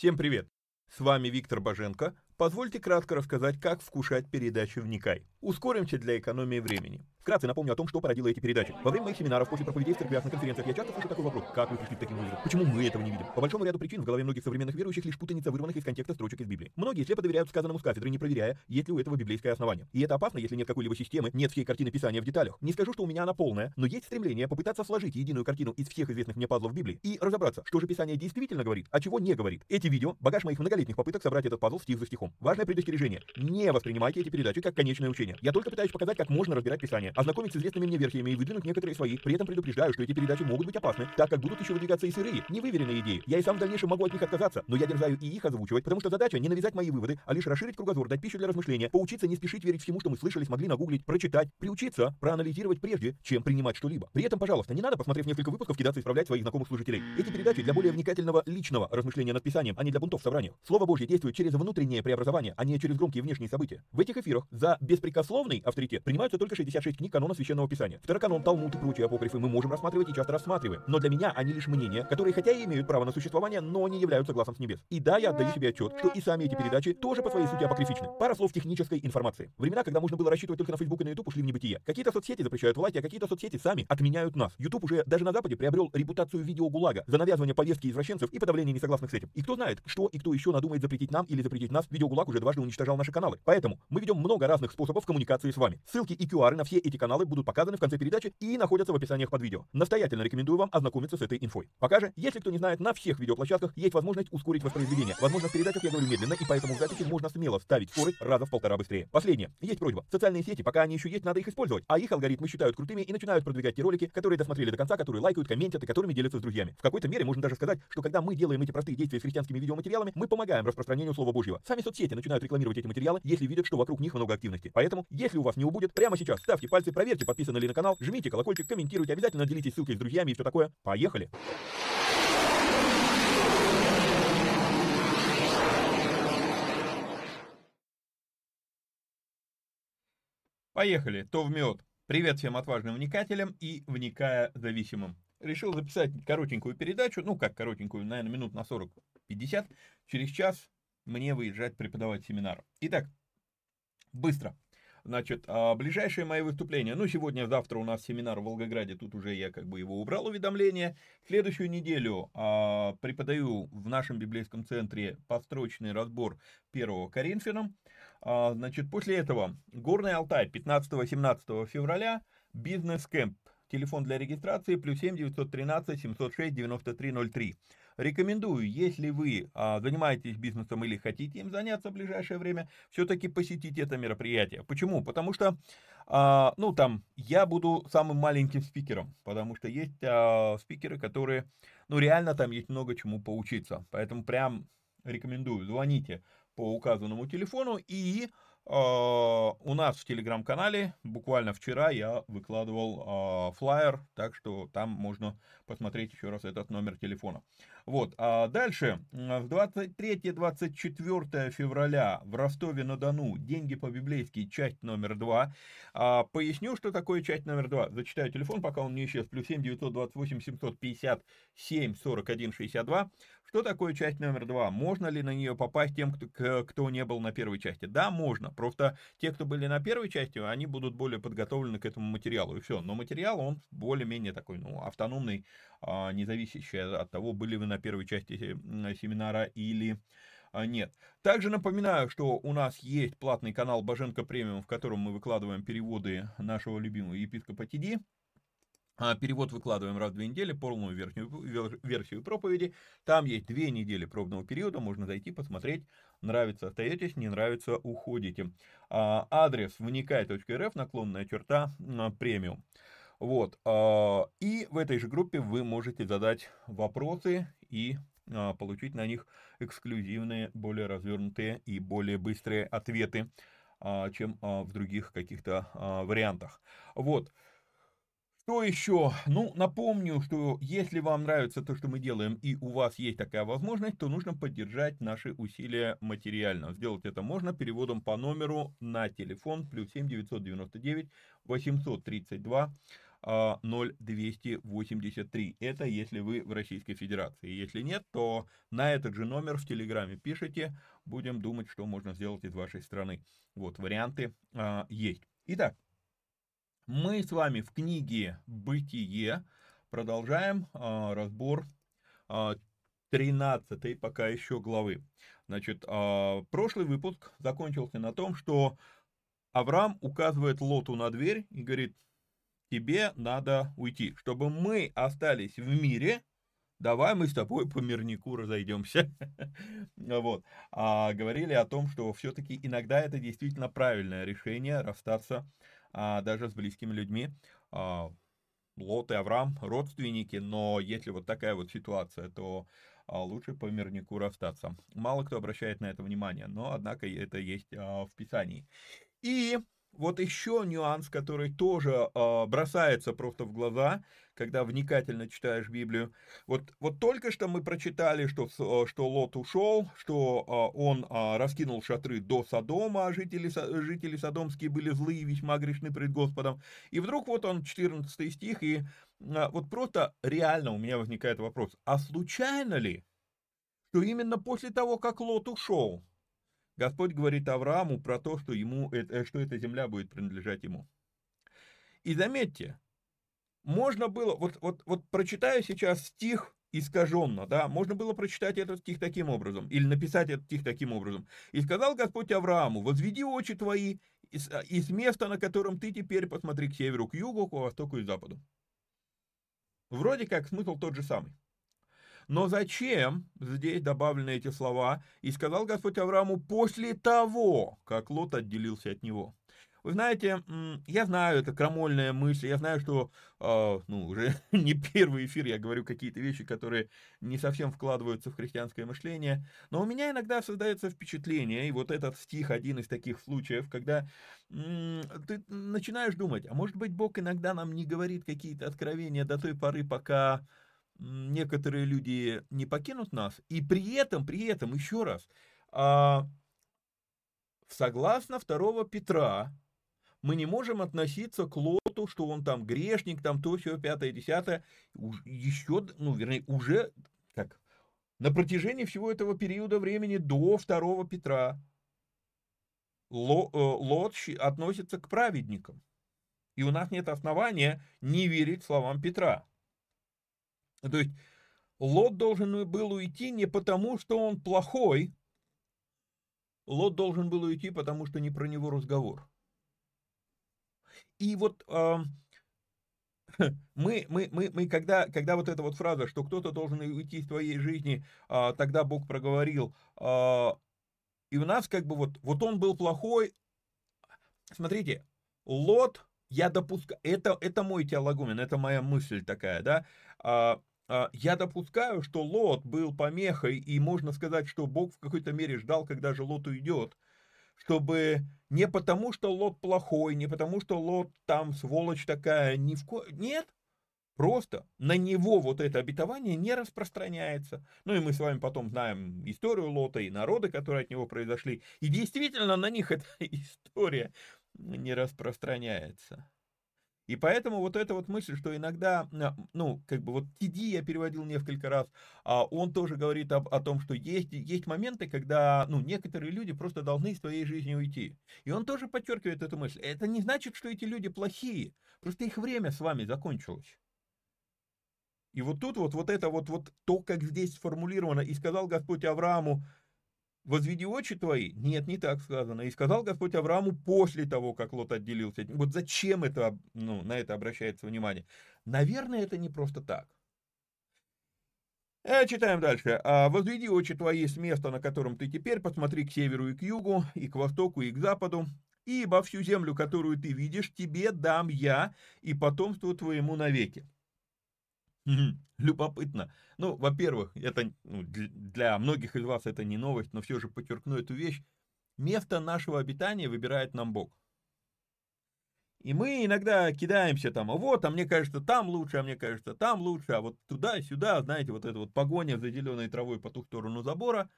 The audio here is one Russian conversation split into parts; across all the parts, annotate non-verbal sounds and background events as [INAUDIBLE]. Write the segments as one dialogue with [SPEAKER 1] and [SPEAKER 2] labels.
[SPEAKER 1] Всем привет! С вами Виктор Боженко. Позвольте кратко рассказать, как вкушать передачи «Вникай». Ускоримся для экономии времени. Вкратце напомню о том, что породило эти передачи. Во время моих семинаров, после проповедей в церквях, на конференциях я часто слышу такой вопрос. Как вы пришли к таким выводам? Почему мы этого не видим? По большому ряду причин в голове многих современных верующих лишь путаница вырванных из контекста строчек из Библии. Многие слепо доверяют сказанному с кафедры, не проверяя, есть ли у этого библейское основание. И это опасно, если нет какой-либо системы, нет всей картины Писания в деталях. Не скажу, что у меня она полная, но есть стремление попытаться сложить единую картину из всех известных мне пазлов Библии и разобраться, что же Писание действительно говорит, а чего не говорит. Эти видео – багаж моих многолетних попыток собрать этот пазл стих за стихом. Важное предостережение. Не воспринимайте эти передачи как конечное учение. Я только пытаюсь показать, как можно разбирать Писание, ознакомить с известными мне версиями и выдвинуть некоторые свои. При этом предупреждаю, что эти передачи могут быть опасны, так как будут еще выдвигаться и сырые, невыверенные идеи. Я и сам в дальнейшем могу от них отказаться, но я дерзаю и их озвучивать, потому что задача не навязать мои выводы, а лишь расширить кругозор, дать пищу для размышления, поучиться не спешить верить всему, что мы слышали, смогли нагуглить, прочитать, приучиться, проанализировать прежде, чем принимать что-либо. При этом, пожалуйста, не надо, посмотрев несколько выпусков, кидаться исправлять своих знакомых служителей. Эти передачи для более вникательного личного размышления над Писанием, а не для бунтов в собраниях. Слово Божье действует через внутреннее преобразование, а не через громкие внешние события. В этих эфирах за беспрекословный авторитет принимаются только 66 книг канона Священного Писания. Второканон, Талмуд и прочие апокрифы мы можем рассматривать и часто рассматриваем. Но для меня они лишь мнения, которые хотя и имеют право на существование, но не являются глазом с небес. И да, я отдаю себе отчет, что и сами эти передачи тоже по своей сути апокрифичны. Пара слов технической информации. Времена, когда можно было рассчитывать только на Facebook и на YouTube, ушли в небытие. Какие-то соцсети запрещают власти, а какие-то соцсети сами отменяют нас. YouTube уже даже на Западе приобрел репутацию видеогулага за навязывание повестки извращенцев и подавление несогласных с этим. И кто знает, что и кто еще надумает запретить нам или запретить нас, видеогулаг уже дважды уничтожал наши каналы. Поэтому мы ведем много разных способов коммуникации с вами. Ссылки и QR на все эти каналы будут показаны в конце передачи и находятся в описаниях под видео. Настоятельно рекомендую вам ознакомиться с этой инфой. Пока же, если кто не знает, на всех видеоплощадках есть возможность ускорить воспроизведение. Возможно, в передачах я говорю медленно, и поэтому в записи можно смело ставить скорость раза в полтора быстрее. Последнее. Есть просьба. Социальные сети, пока они еще есть, надо их использовать. А их алгоритмы считают крутыми и начинают продвигать те ролики, которые досмотрели до конца, которые лайкают, комментят и которыми делятся с друзьями. В какой-то мере можно даже сказать, что когда мы делаем эти простые действия с христианскими видеоматериалами, мы помогаем распространению Слова Божьего. Сами соцсети начинают рекламировать эти материалы, если видят, что вокруг них много активности. Поэтому, если у вас не убудет, прямо сейчас ставьте пальцы, проверьте, подписаны ли на канал, жмите колокольчик, комментируйте, обязательно делитесь ссылкой с друзьями и все такое. Поехали! Поехали, то в мед. Привет всем отважным вникателям и вникая зависимым. Решил записать коротенькую передачу, ну как коротенькую, наверное, минут на 40-50. Через час мне выезжать преподавать семинар. Итак, быстро. Значит, а, ближайшие мои выступления, ну, сегодня, завтра у нас семинар в Волгограде, тут уже я как бы его убрал уведомление. Следующую неделю а, преподаю в нашем библейском центре построчный разбор первого Коринфянам. А, значит, после этого Горный Алтай 15-17 февраля, бизнес-кэмп, телефон для регистрации, плюс 7 913 706 9303. Рекомендую, если вы а, занимаетесь бизнесом или хотите им заняться в ближайшее время, все-таки посетить это мероприятие. Почему? Потому что, а, ну, там, я буду самым маленьким спикером, потому что есть а, спикеры, которые, ну, реально там есть много чему поучиться. Поэтому прям рекомендую, звоните по указанному телефону и у нас в телеграм-канале буквально вчера я выкладывал а, флаер, так что там можно посмотреть еще раз этот номер телефона. Вот, а дальше, в 23-24 февраля в Ростове-на-Дону «Деньги по-библейски», часть номер 2. А, поясню, что такое часть номер 2. Зачитаю телефон, пока он не исчез. Плюс 7 928 757 41 62. Что такое часть номер 2? Можно ли на нее попасть тем, кто, кто не был на первой части? Да, можно. Просто те, кто были на первой части, они будут более подготовлены к этому материалу. И все. Но материал, он более-менее такой, ну, автономный, а, независящий от того, были вы на первой части семинара или а, нет. Также напоминаю, что у нас есть платный канал Боженко Премиум, в котором мы выкладываем переводы нашего любимого епископа Тиди. А, перевод выкладываем раз в две недели, полную верхнюю версию проповеди. Там есть две недели пробного периода, можно зайти, посмотреть. Нравится, остаетесь, не нравится, уходите. А, адрес вникай.рф, наклонная черта, премиум. Вот. И в этой же группе вы можете задать вопросы и получить на них эксклюзивные, более развернутые и более быстрые ответы, чем в других каких-то вариантах. Вот. Что еще? Ну, напомню, что если вам нравится то, что мы делаем, и у вас есть такая возможность, то нужно поддержать наши усилия материально. Сделать это можно переводом по номеру на телефон плюс 7 999 832 0283. Это если вы в Российской Федерации. Если нет, то на этот же номер в Телеграме пишите. Будем думать, что можно сделать из вашей страны. Вот, варианты а, есть. Итак, мы с вами в книге «Бытие» продолжаем а, разбор а, 13 пока еще главы. Значит, а, прошлый выпуск закончился на том, что Авраам указывает Лоту на дверь и говорит, тебе надо уйти. Чтобы мы остались в мире, давай мы с тобой по мирнику разойдемся. [LAUGHS] вот. А говорили о том, что все-таки иногда это действительно правильное решение расстаться а, даже с близкими людьми. А, Лот и Авраам родственники, но если вот такая вот ситуация, то а лучше по мирнику расстаться. Мало кто обращает на это внимание, но однако это есть а, в Писании. И вот еще нюанс, который тоже э, бросается просто в глаза, когда вникательно читаешь Библию. Вот, вот только что мы прочитали, что, что Лот ушел, что э, он э, раскинул шатры до Содома, а жители, жители Содомские были злые, весьма грешны пред Господом. И вдруг вот он, 14 стих, и э, вот просто реально у меня возникает вопрос, а случайно ли, что именно после того, как Лот ушел, Господь говорит Аврааму про то, что, ему, э, что эта земля будет принадлежать ему. И заметьте, можно было, вот, вот, вот прочитаю сейчас стих искаженно, да, можно было прочитать этот стих таким образом, или написать этот стих таким образом. «И сказал Господь Аврааму, возведи очи твои из, из места, на котором ты теперь посмотри к северу, к югу, к востоку и западу». Вроде как смысл тот же самый. Но зачем здесь добавлены эти слова? И сказал Господь Аврааму после того, как Лот отделился от него. Вы знаете, я знаю, это крамольная мысль, я знаю, что, э, ну, уже [LAUGHS] не первый эфир я говорю какие-то вещи, которые не совсем вкладываются в христианское мышление, но у меня иногда создается впечатление, и вот этот стих один из таких случаев, когда э, ты начинаешь думать, а может быть Бог иногда нам не говорит какие-то откровения до той поры, пока некоторые люди не покинут нас, и при этом, при этом, еще раз, а, согласно 2 Петра, мы не можем относиться к Лоту, что он там грешник, там то, все, пятое, десятое, еще, ну, вернее, уже, как, на протяжении всего этого периода времени до 2 Петра э, Лот относится к праведникам. И у нас нет основания не верить словам Петра. То есть Лот должен был уйти не потому, что он плохой, Лот должен был уйти, потому что не про него разговор. И вот э, [LAUGHS] мы, мы, мы, мы когда, когда вот эта вот фраза, что кто-то должен уйти из твоей жизни, э, тогда Бог проговорил, э, и у нас как бы вот, вот он был плохой. Смотрите, Лот, я допускаю, это, это мой теологумен, это моя мысль такая, да, а, я допускаю, что Лот был помехой, и можно сказать, что Бог в какой-то мере ждал, когда же Лот уйдет, чтобы не потому, что Лот плохой, не потому, что Лот там сволочь такая, ни в ко... Нет, просто на него вот это обетование не распространяется. Ну и мы с вами потом знаем историю Лота и народы, которые от него произошли, и действительно на них [LAUGHS] эта история не распространяется. И поэтому вот эта вот мысль, что иногда, ну, как бы вот Тиди я переводил несколько раз, а он тоже говорит об, о том, что есть, есть моменты, когда, ну, некоторые люди просто должны из твоей жизни уйти. И он тоже подчеркивает эту мысль. Это не значит, что эти люди плохие, просто их время с вами закончилось. И вот тут вот, вот это вот, вот то, как здесь сформулировано, и сказал Господь Аврааму, возведи очи твои. Нет, не так сказано. И сказал Господь Аврааму после того, как Лот отделился. Вот зачем это, ну, на это обращается внимание? Наверное, это не просто так. А, читаем дальше. «А «Возведи очи твои с места, на котором ты теперь, посмотри к северу и к югу, и к востоку, и к западу, ибо всю землю, которую ты видишь, тебе дам я и потомству твоему навеки». Любопытно. Ну, во-первых, это ну, для многих из вас это не новость, но все же подчеркну эту вещь. Место нашего обитания выбирает нам Бог. И мы иногда кидаемся там, а вот, а мне кажется, там лучше, а мне кажется, там лучше, а вот туда-сюда, знаете, вот эта вот погоня за зеленой травой по ту сторону забора.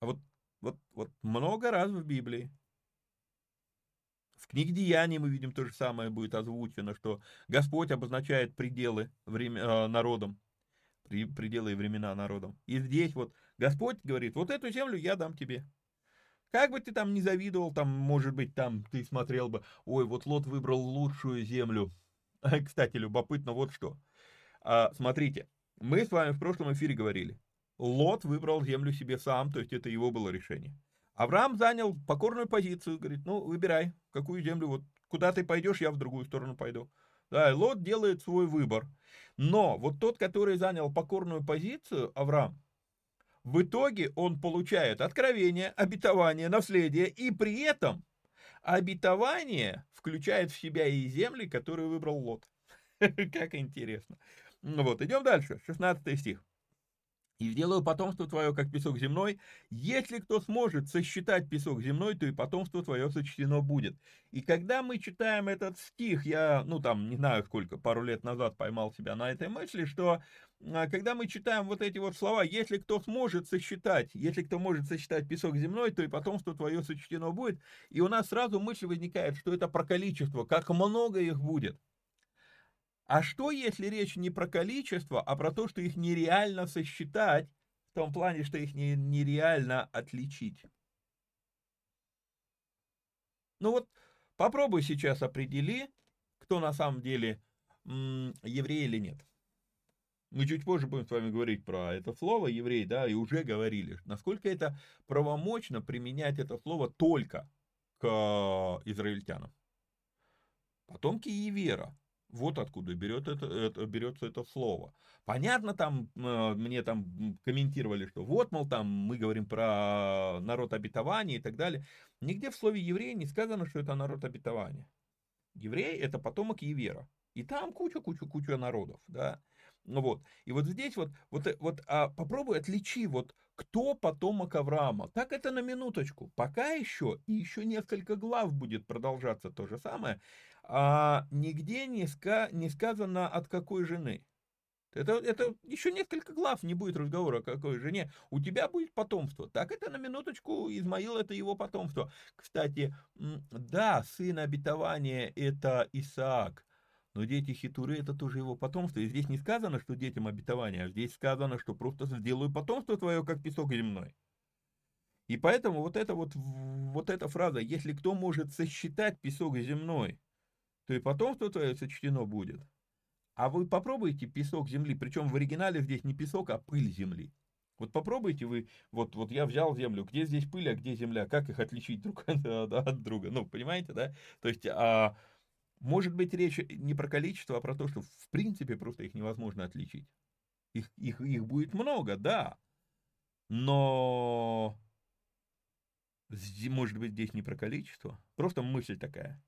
[SPEAKER 1] А вот, вот, вот много раз в Библии В книге Деяний мы видим то же самое будет озвучено, что Господь обозначает пределы время, э, народам, пределы и времена народам. И здесь вот Господь говорит, вот эту землю я дам тебе. Как бы ты там не завидовал, там, может быть, там ты смотрел бы, ой, вот Лот выбрал лучшую землю. [LAUGHS] Кстати, любопытно вот что. А, смотрите, мы с вами в прошлом эфире говорили, Лот выбрал землю себе сам, то есть это его было решение. Авраам занял покорную позицию, говорит, ну, выбирай, какую землю, вот куда ты пойдешь, я в другую сторону пойду. Да, и Лот делает свой выбор. Но вот тот, который занял покорную позицию, Авраам, в итоге он получает откровение, обетование, наследие, и при этом обетование включает в себя и земли, которые выбрал Лот. [LAUGHS] Как интересно. Ну вот, идем дальше. 16 стих и сделаю потомство твое, как песок земной. Если кто сможет сосчитать песок земной, то и потомство твое сочтено будет. И когда мы читаем этот стих, я, ну там, не знаю сколько, пару лет назад поймал себя на этой мысли, что а, когда мы читаем вот эти вот слова, если кто сможет сосчитать, если кто может сосчитать песок земной, то и потомство твое сочтено будет. И у нас сразу мысль возникает, что это про количество, как много их будет. А что, если речь не про количество, а про то, что их нереально сосчитать, в том плане, что их не, нереально отличить? Ну вот, попробуй сейчас определи, кто на самом деле м, еврей или нет. Мы чуть позже будем с вами говорить про это слово еврей, да, и уже говорили, насколько это правомочно применять это слово только к израильтянам. Потомки Евера, вот откуда берет это, это, берется это слово. Понятно, там э, мне там комментировали, что вот, мол, там мы говорим про народ обетования и так далее. Нигде в слове еврей не сказано, что это народ обетования. Еврей это потомок Евера. И там куча-куча-куча народов, да. Ну вот. И вот здесь вот, вот, вот а попробуй отличи, вот кто потомок Авраама. Так это на минуточку. Пока еще, и еще несколько глав будет продолжаться то же самое а нигде не, ска, не сказано от какой жены. Это, это еще несколько глав не будет разговора о какой жене. У тебя будет потомство. Так это на минуточку, Измаил это его потомство. Кстати, да, сын обетования это Исаак, но дети Хитуры это тоже его потомство. И здесь не сказано, что детям обетования, а здесь сказано, что просто сделаю потомство твое, как песок земной. И поэтому вот эта вот, вот эта фраза, если кто может сосчитать песок земной, то и потомство твое сочтено будет. А вы попробуйте песок земли, причем в оригинале здесь не песок, а пыль земли. Вот попробуйте вы, вот, вот я взял землю, где здесь пыль, а где земля, как их отличить друг от [LAUGHS] друга, ну, понимаете, да? То есть, а, может быть, речь не про количество, а про то, что в принципе просто их невозможно отличить. Их, их, их будет много, да, но может быть здесь не про количество, просто мысль такая.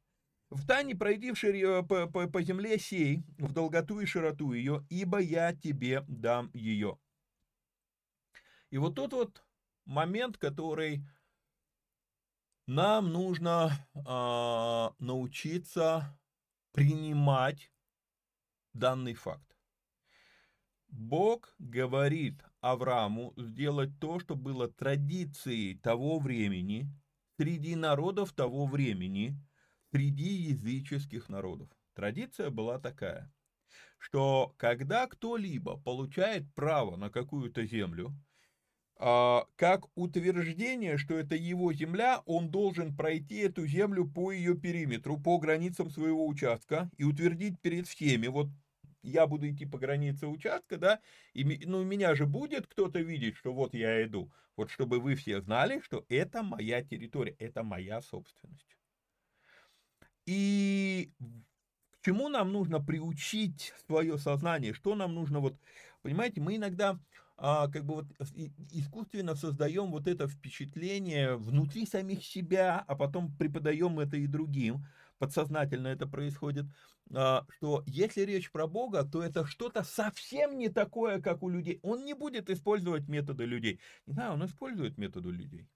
[SPEAKER 1] В Тане, пройдивший по, по, по земле сей, в долготу и широту ее, ибо я тебе дам ее. И вот тот вот момент, который нам нужно э, научиться принимать данный факт. Бог говорит Аврааму сделать то, что было традицией того времени, среди народов того времени – среди языческих народов. Традиция была такая, что когда кто-либо получает право на какую-то землю, как утверждение, что это его земля, он должен пройти эту землю по ее периметру, по границам своего участка и утвердить перед всеми, вот я буду идти по границе участка, да, и ну, меня же будет кто-то видеть, что вот я иду, вот чтобы вы все знали, что это моя территория, это моя собственность. И к чему нам нужно приучить свое сознание, что нам нужно вот, понимаете, мы иногда а, как бы вот искусственно создаем вот это впечатление внутри самих себя, а потом преподаем это и другим, подсознательно это происходит, а, что если речь про Бога, то это что-то совсем не такое, как у людей. Он не будет использовать методы людей. Не знаю, он использует методы людей.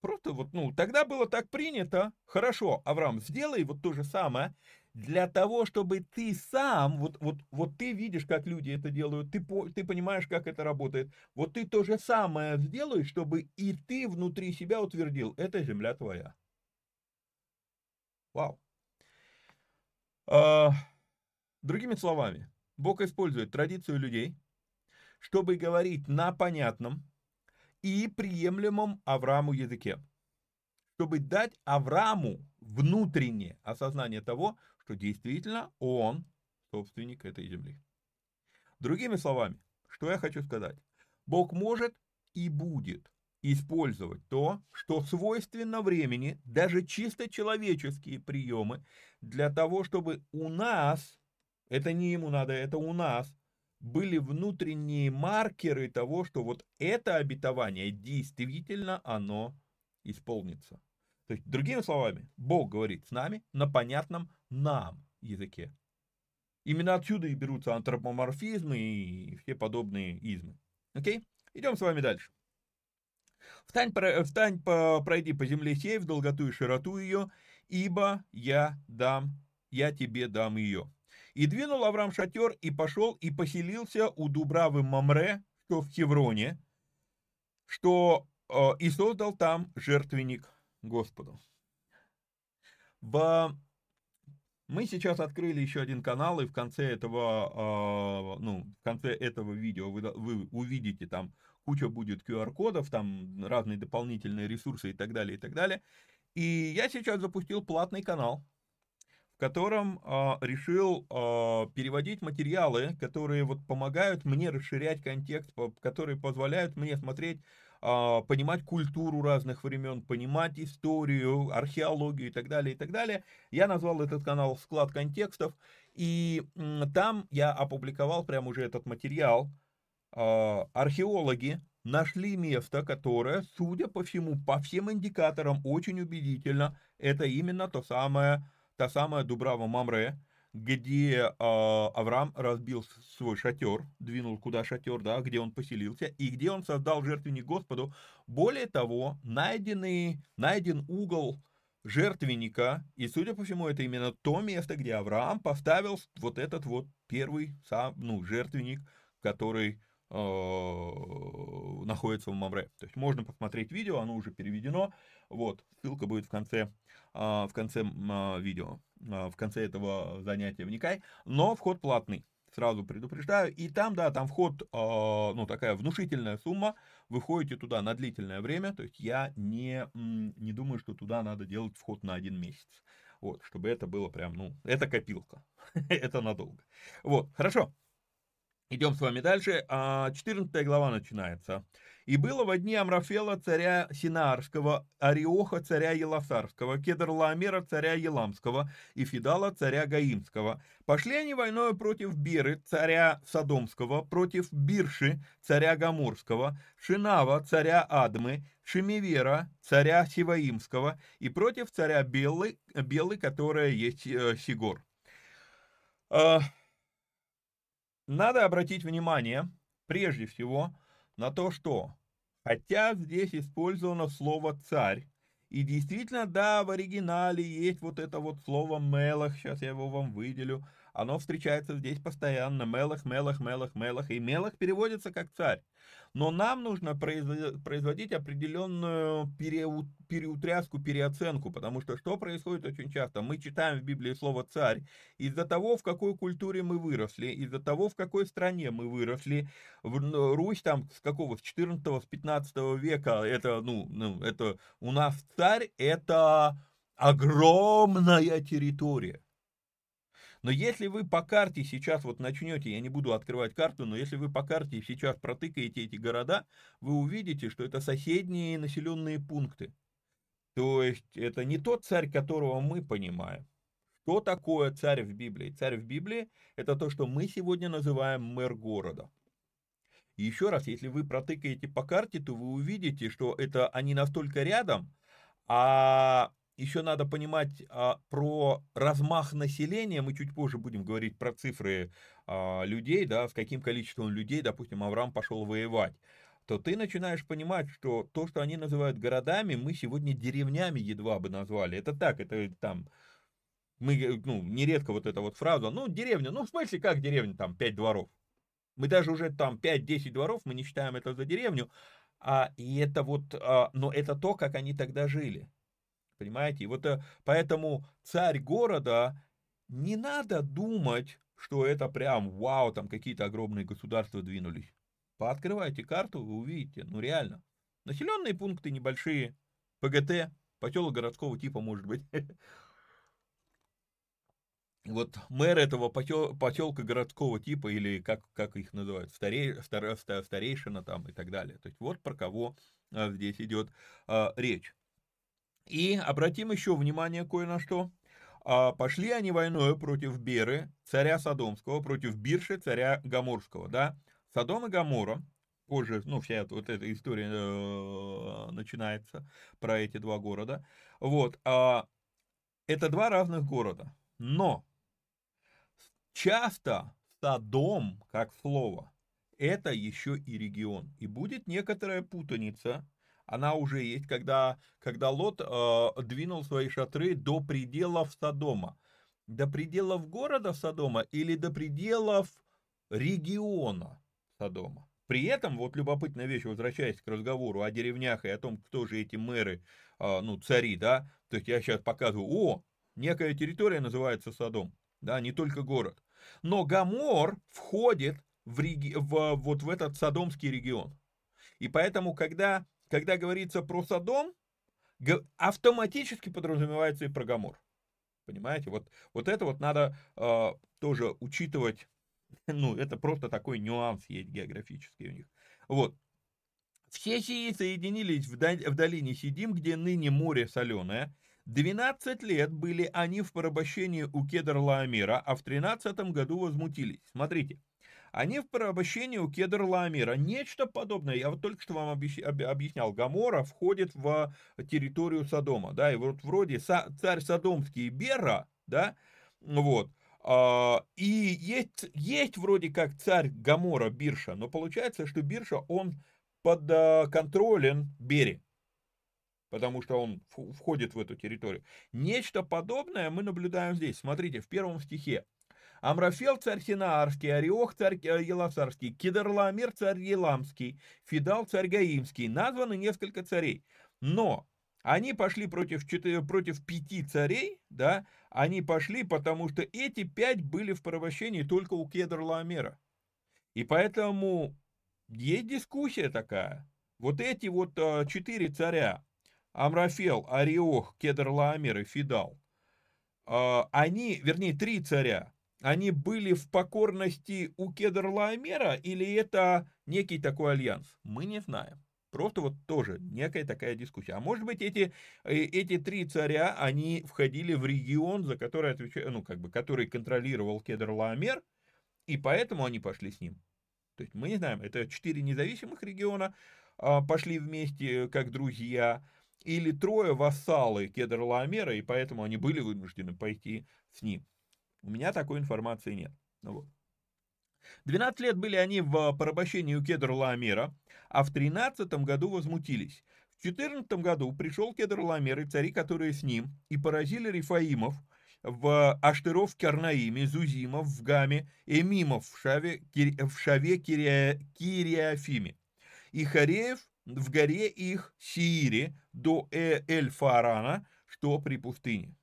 [SPEAKER 1] Просто вот, ну, тогда было так принято. Хорошо, Авраам, сделай вот то же самое для того, чтобы ты сам, вот, вот, вот ты видишь, как люди это делают, ты, ты понимаешь, как это работает. Вот ты то же самое сделай, чтобы и ты внутри себя утвердил, это земля твоя. Вау. А, другими словами, Бог использует традицию людей, чтобы говорить на понятном и приемлемом Аврааму языке, чтобы дать Аврааму внутреннее осознание того, что действительно он собственник этой земли. Другими словами, что я хочу сказать? Бог может и будет использовать то, что свойственно времени, даже чисто человеческие приемы, для того, чтобы у нас, это не ему надо, это у нас, были внутренние маркеры того, что вот это обетование действительно оно исполнится. То есть, другими словами, Бог говорит с нами на понятном нам языке. Именно отсюда и берутся антропоморфизмы и все подобные измы. Окей? Идем с вами дальше. Встань, встань пройди по земле сей в долготу и широту ее, ибо я дам, я тебе дам ее. И двинул Авраам шатер, и пошел, и поселился у Дубравы Мамре, что в Хевроне, что э, и создал там жертвенник Господу. В... Мы сейчас открыли еще один канал, и в конце этого, э, ну, в конце этого видео вы, вы увидите там куча будет QR-кодов, там разные дополнительные ресурсы и так далее, и так далее. И я сейчас запустил платный канал, в котором э, решил э, переводить материалы, которые вот помогают мне расширять контекст, которые позволяют мне смотреть, понимать культуру разных времен, понимать историю, археологию и так далее, и так далее. Я назвал этот канал «Склад контекстов», и там я опубликовал прямо уже этот материал, а, археологи нашли место, которое, судя по всему, по всем индикаторам очень убедительно, это именно то самое, та самая Дубрава Мамре, где э, Авраам разбил свой шатер, двинул куда шатер, да, где он поселился, и где он создал жертвенник Господу. Более того, найденный, найден угол жертвенника, и, судя по всему, это именно то место, где Авраам поставил вот этот вот первый сам, ну, жертвенник, который находится в Мамре. То есть можно посмотреть видео, оно уже переведено. Вот, ссылка будет в конце, а, в конце а, видео, а, в конце этого занятия вникай. Но вход платный, сразу предупреждаю. И там, да, там вход, ну, такая внушительная сумма. Вы ходите туда на длительное время. То есть я не, не думаю, что туда надо делать вход на один месяц. Вот, чтобы это было прям, ну, это копилка. [LAUGHS] это надолго. Вот, хорошо. Идем с вами дальше. 14 а, глава начинается. «И было во дни Амрафела царя Синаарского, Ариоха царя Еласарского, Кедрлаамера царя Еламского и Фидала царя Гаимского. Пошли они войною против Биры царя Содомского, против Бирши царя Гамурского, Шинава царя Адмы, Шемивера царя Сиваимского и против царя Белы, Белы которая есть э, Сигор». Надо обратить внимание, прежде всего, на то, что, хотя здесь использовано слово «царь», и действительно, да, в оригинале есть вот это вот слово «мелах», сейчас я его вам выделю, оно встречается здесь постоянно, «мелах», «мелах», «мелах», «мелах», и «мелах» переводится как «царь». Но нам нужно производить определенную переутряску, переоценку, потому что что происходит очень часто? Мы читаем в Библии слово «царь» из-за того, в какой культуре мы выросли, из-за того, в какой стране мы выросли. Русь там с какого, с 14 с 15 века, это, ну, ну, это у нас царь, это огромная территория. Но если вы по карте сейчас вот начнете, я не буду открывать карту, но если вы по карте сейчас протыкаете эти города, вы увидите, что это соседние населенные пункты. То есть это не тот царь, которого мы понимаем. Что такое царь в Библии? Царь в Библии – это то, что мы сегодня называем мэр города. И еще раз, если вы протыкаете по карте, то вы увидите, что это они настолько рядом, а еще надо понимать а, про размах населения, мы чуть позже будем говорить про цифры а, людей, да, с каким количеством людей, допустим, Авраам пошел воевать, то ты начинаешь понимать, что то, что они называют городами, мы сегодня деревнями едва бы назвали. Это так, это там, мы, ну, нередко вот эта вот фраза, ну, деревня, ну, в смысле, как деревня, там, пять дворов. Мы даже уже там 5-10 дворов, мы не считаем это за деревню, а, и это вот, а, но это то, как они тогда жили. Понимаете? И вот э, поэтому царь города не надо думать, что это прям вау, там какие-то огромные государства двинулись. Пооткрывайте карту, вы увидите, ну реально. Населенные пункты небольшие, ПГТ, поселок городского типа может быть. [LAUGHS] Вот мэр этого поселка городского типа, или как, как их называют, старей, стар, старейшина там и так далее. То есть вот про кого а, здесь идет а, речь. И обратим еще внимание кое на что. А, пошли они войной против Беры, царя Содомского, против Бирши, царя Гаморского, да. Содом и Гамора, позже, ну, вся вот эта история э, начинается про эти два города. Вот, а, это два разных города, но часто Содом, как слово, это еще и регион. И будет некоторая путаница, она уже есть, когда, когда Лот э, двинул свои шатры до пределов Содома. До пределов города Содома или до пределов региона Содома. При этом, вот любопытная вещь, возвращаясь к разговору о деревнях и о том, кто же эти мэры, э, ну, цари, да, то есть я сейчас показываю, о, некая территория называется Содом, да, не только город. Но Гамор входит в, реги... в, вот в этот Содомский регион. И поэтому, когда когда говорится про Содом, автоматически подразумевается и про Гамор. Понимаете, вот, вот это вот надо э, тоже учитывать, [LAUGHS] ну, это просто такой нюанс есть географический у них. Вот. Все сии соединились в, дол- в долине Сидим, где ныне море соленое. 12 лет были они в порабощении у Кедр Лаамира, а в 13 году возмутились. Смотрите, они в порабощении у Кедр Ламира. Нечто подобное. Я вот только что вам объяснял. Гамора входит в территорию Содома. Да, и вот вроде царь Содомский Бера, да, вот, а, и есть, есть вроде как царь Гамора Бирша, но получается, что Бирша, он под а, контролем Бери, потому что он входит в эту территорию. Нечто подобное мы наблюдаем здесь. Смотрите, в первом стихе. Амрафел царь Синаарский, Ариох царь э, Еласарский, Кидерламир царь Еламский, Фидал царь Гаимский. Названы несколько царей. Но они пошли против, против пяти царей, да, они пошли, потому что эти пять были в порабощении только у Кедр-Ламера. И поэтому есть дискуссия такая. Вот эти вот э, четыре царя, Амрафел, Ариох, Кедр-Ламер и Фидал, э, они, вернее, три царя, они были в покорности у Кедр-Лаомера или это некий такой альянс? Мы не знаем. Просто вот тоже некая такая дискуссия. А может быть эти, э, эти три царя, они входили в регион, за который отвечал, ну как бы, который контролировал Кедр-Лаомер, и поэтому они пошли с ним. То есть мы не знаем, это четыре независимых региона а, пошли вместе как друзья, или трое вассалы Кедр-Лаомера, и поэтому они были вынуждены пойти с ним. У меня такой информации нет. Ну, вот. 12 лет были они в порабощении у Кедр Ламера, а в 13 году возмутились. В 14 году пришел Кедр Ламер и цари, которые с ним, и поразили Рифаимов в Аштыров в Карнаиме, Зузимов в Гаме, Эмимов в Шаве, в Шаве Кирия, Кириафиме. И Хареев в горе их Сиире до э Эль-Фарана, что при пустыне.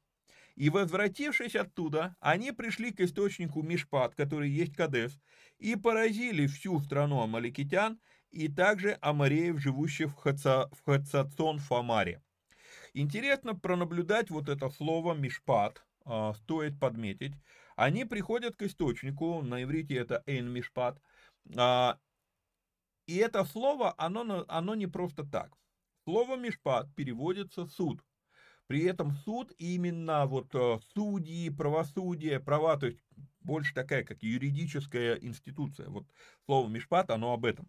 [SPEAKER 1] И возвратившись оттуда, они пришли к источнику Мишпат, который есть Кадес, и поразили всю страну амаликитян и также амареев, живущих в, Хаца, в Хацацон Фамаре. Интересно пронаблюдать вот это слово Мишпат, а, стоит подметить. Они приходят к источнику, на иврите это Эйн Мишпат, а, и это слово, оно, оно не просто так. Слово Мишпат переводится суд. При этом суд именно вот э, судьи, правосудие, права, то есть больше такая, как юридическая институция. Вот слово Мишпат, оно об этом.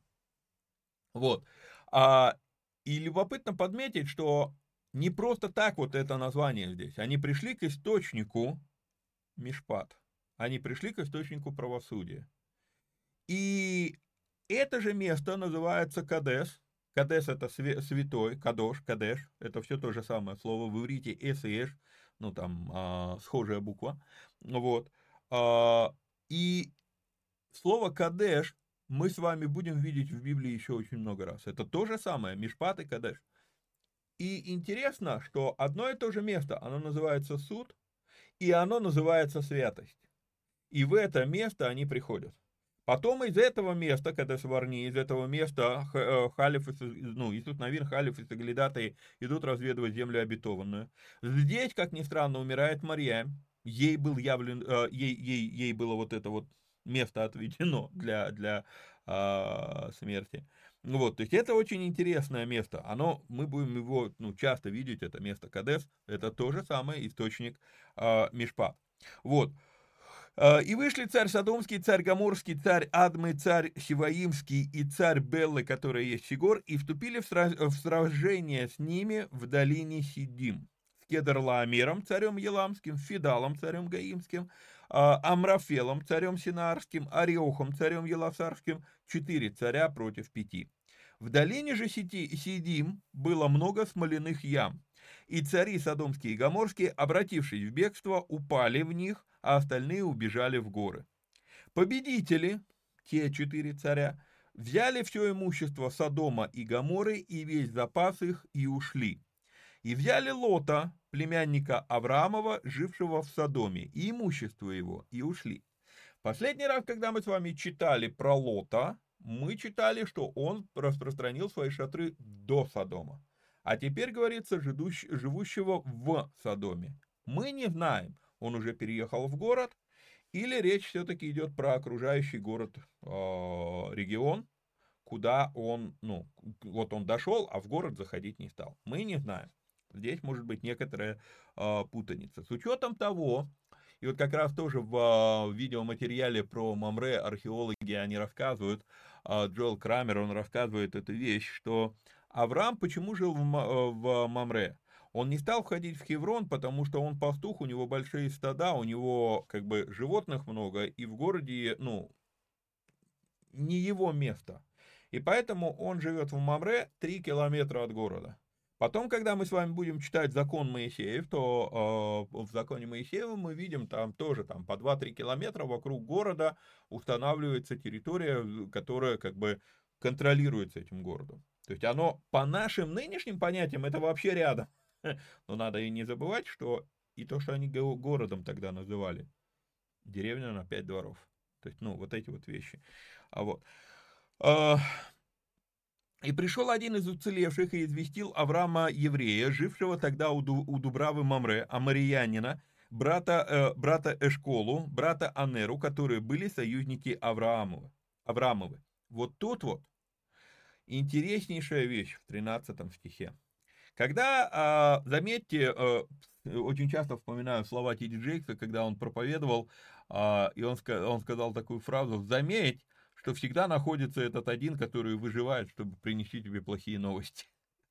[SPEAKER 1] Вот. А, и любопытно подметить, что не просто так вот это название здесь. Они пришли к источнику Мишпат. Они пришли к источнику правосудия. И это же место называется Кадес, Кадеш это святой, кадош, кадеш, это все то же самое слово, в иврите эсэш, ну там а, схожая буква, вот. А, и слово кадеш мы с вами будем видеть в Библии еще очень много раз. Это то же самое, мишпат и кадеш. И интересно, что одно и то же место, оно называется суд, и оно называется святость. И в это место они приходят. Потом из этого места, когда Сварни, из этого места э, Халиф, ну, Иисус Навин, Халиф и Саглядаты идут разведывать землю обетованную. Здесь, как ни странно, умирает Мария. Ей, был явлен, э, ей, ей, ей было вот это вот место отведено для, для э, смерти. Вот, то есть это очень интересное место. Оно, мы будем его ну, часто видеть, это место Кадес, это то же самое источник э, Мишпа. Вот. Э, и вышли царь Содомский, царь Гаморский, царь Адмы, царь Сиваимский и царь Беллы, который есть Сигор, и вступили в, сражение с ними в долине Сидим. С Кедрлаамером, царем Еламским, Фидалом, царем Гаимским, э, Амрафелом, царем Синарским, Ариохом, царем Еласарским, четыре царя против пяти. В долине же Сидим было много смоляных ям, и цари Содомские и Гоморские, обратившись в бегство, упали в них, а остальные убежали в горы. Победители, те четыре царя, взяли все имущество Содома и Гоморы и весь запас их и ушли. И взяли Лота, племянника Авраамова, жившего в Содоме, и имущество его, и ушли. Последний раз, когда мы с вами читали про Лота, мы читали, что он распространил свои шатры до Содома. А теперь говорится живущего в Содоме. Мы не знаем, он уже переехал в город, или речь все-таки идет про окружающий город, э, регион, куда он, ну, вот он дошел, а в город заходить не стал. Мы не знаем. Здесь может быть некоторая э, путаница. С учетом того, и вот как раз тоже в э, видеоматериале про Мамре археологи, они рассказывают, э, Джоэл Крамер, он рассказывает эту вещь, что Авраам почему жил в, в Мамре? Он не стал входить в Хеврон, потому что он пастух, у него большие стада, у него как бы животных много, и в городе, ну, не его место. И поэтому он живет в Мамре 3 километра от города. Потом, когда мы с вами будем читать закон Моисеев, то э, в законе Моисеева мы видим там тоже там по 2-3 километра вокруг города устанавливается территория, которая как бы контролируется этим городом. То есть оно по нашим нынешним понятиям это вообще рядом. [LAUGHS] Но надо и не забывать, что и то, что они городом тогда называли, деревня на пять дворов. То есть, ну, вот эти вот вещи. А вот. А, и пришел один из уцелевших и известил Авраама еврея, жившего тогда у, Дубравы Мамре, Амариянина, брата, э, брата Эшколу, брата Анеру, которые были союзники Авраамова, Авраамовы. Вот тут вот интереснейшая вещь в 13 стихе. Когда, а, заметьте, э, очень часто вспоминаю слова Тиди Джейкса, когда он проповедовал, а, и он, он сказал такую фразу, заметь, что всегда находится этот один, который выживает, чтобы принести тебе плохие новости.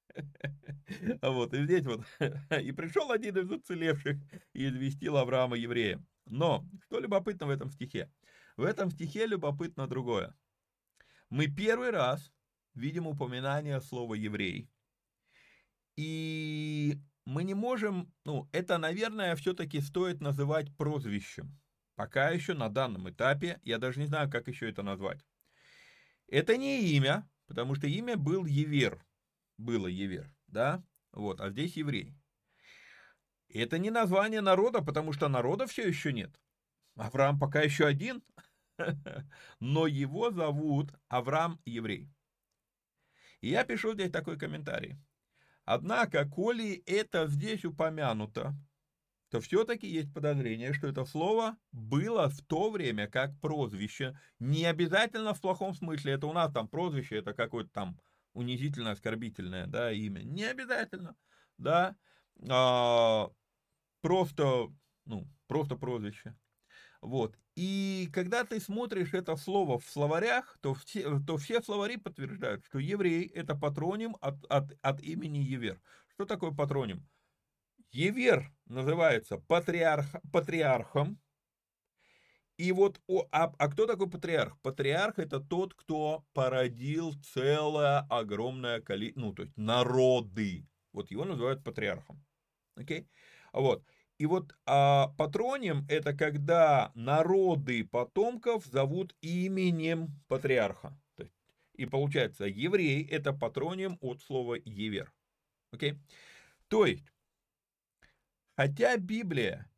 [SPEAKER 1] [LAUGHS] Вот, и здесь вот, [LAUGHS] и пришел один из уцелевших и известил Авраама еврея. Но, что любопытно в этом стихе? В этом стихе любопытно другое. Мы первый раз видим упоминание слова «еврей», и мы не можем, ну, это, наверное, все-таки стоит называть прозвищем. Пока еще на данном этапе, я даже не знаю, как еще это назвать. Это не имя, потому что имя был Евер, было Евер, да, вот, а здесь еврей. Это не название народа, потому что народа все еще нет. Авраам пока еще один, [LAUGHS] но его зовут Авраам еврей. И я пишу здесь такой комментарий. Однако, коли это здесь упомянуто, то все-таки есть подозрение, что это слово было в то время как прозвище. Не обязательно в плохом смысле. Это у нас там прозвище, это какое-то там унизительное, оскорбительное да, имя. Не обязательно. Да. А, просто, ну, просто прозвище. Вот. И когда ты смотришь это слово в словарях, то все, то все словари подтверждают, что еврей – это патроним от, от, от имени Евер. Что такое патроним? Евер называется патриарх, патриархом. И вот, о, а, а кто такой патриарх? Патриарх это тот, кто породил целое огромное количество, ну, то есть народы. Вот его называют патриархом. Окей? Okay? Вот. И вот а, патроним это когда народы потомков зовут именем патриарха. Есть, и получается, еврей это патроним от слова евер. Окей? То есть, хотя Библия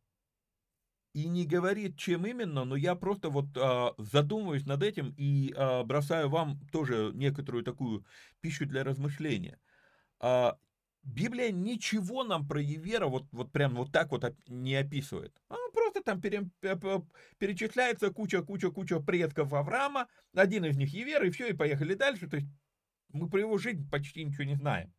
[SPEAKER 1] и не говорит, чем именно, но я просто вот а, задумываюсь над этим и а, бросаю вам тоже некоторую такую пищу для размышления. А, Библия ничего нам про Евера вот, вот прям вот так вот не описывает. Она просто там пере, перечисляется куча-куча-куча предков Авраама, один из них Евер, и все, и поехали дальше. То есть мы про его жизнь почти ничего не знаем.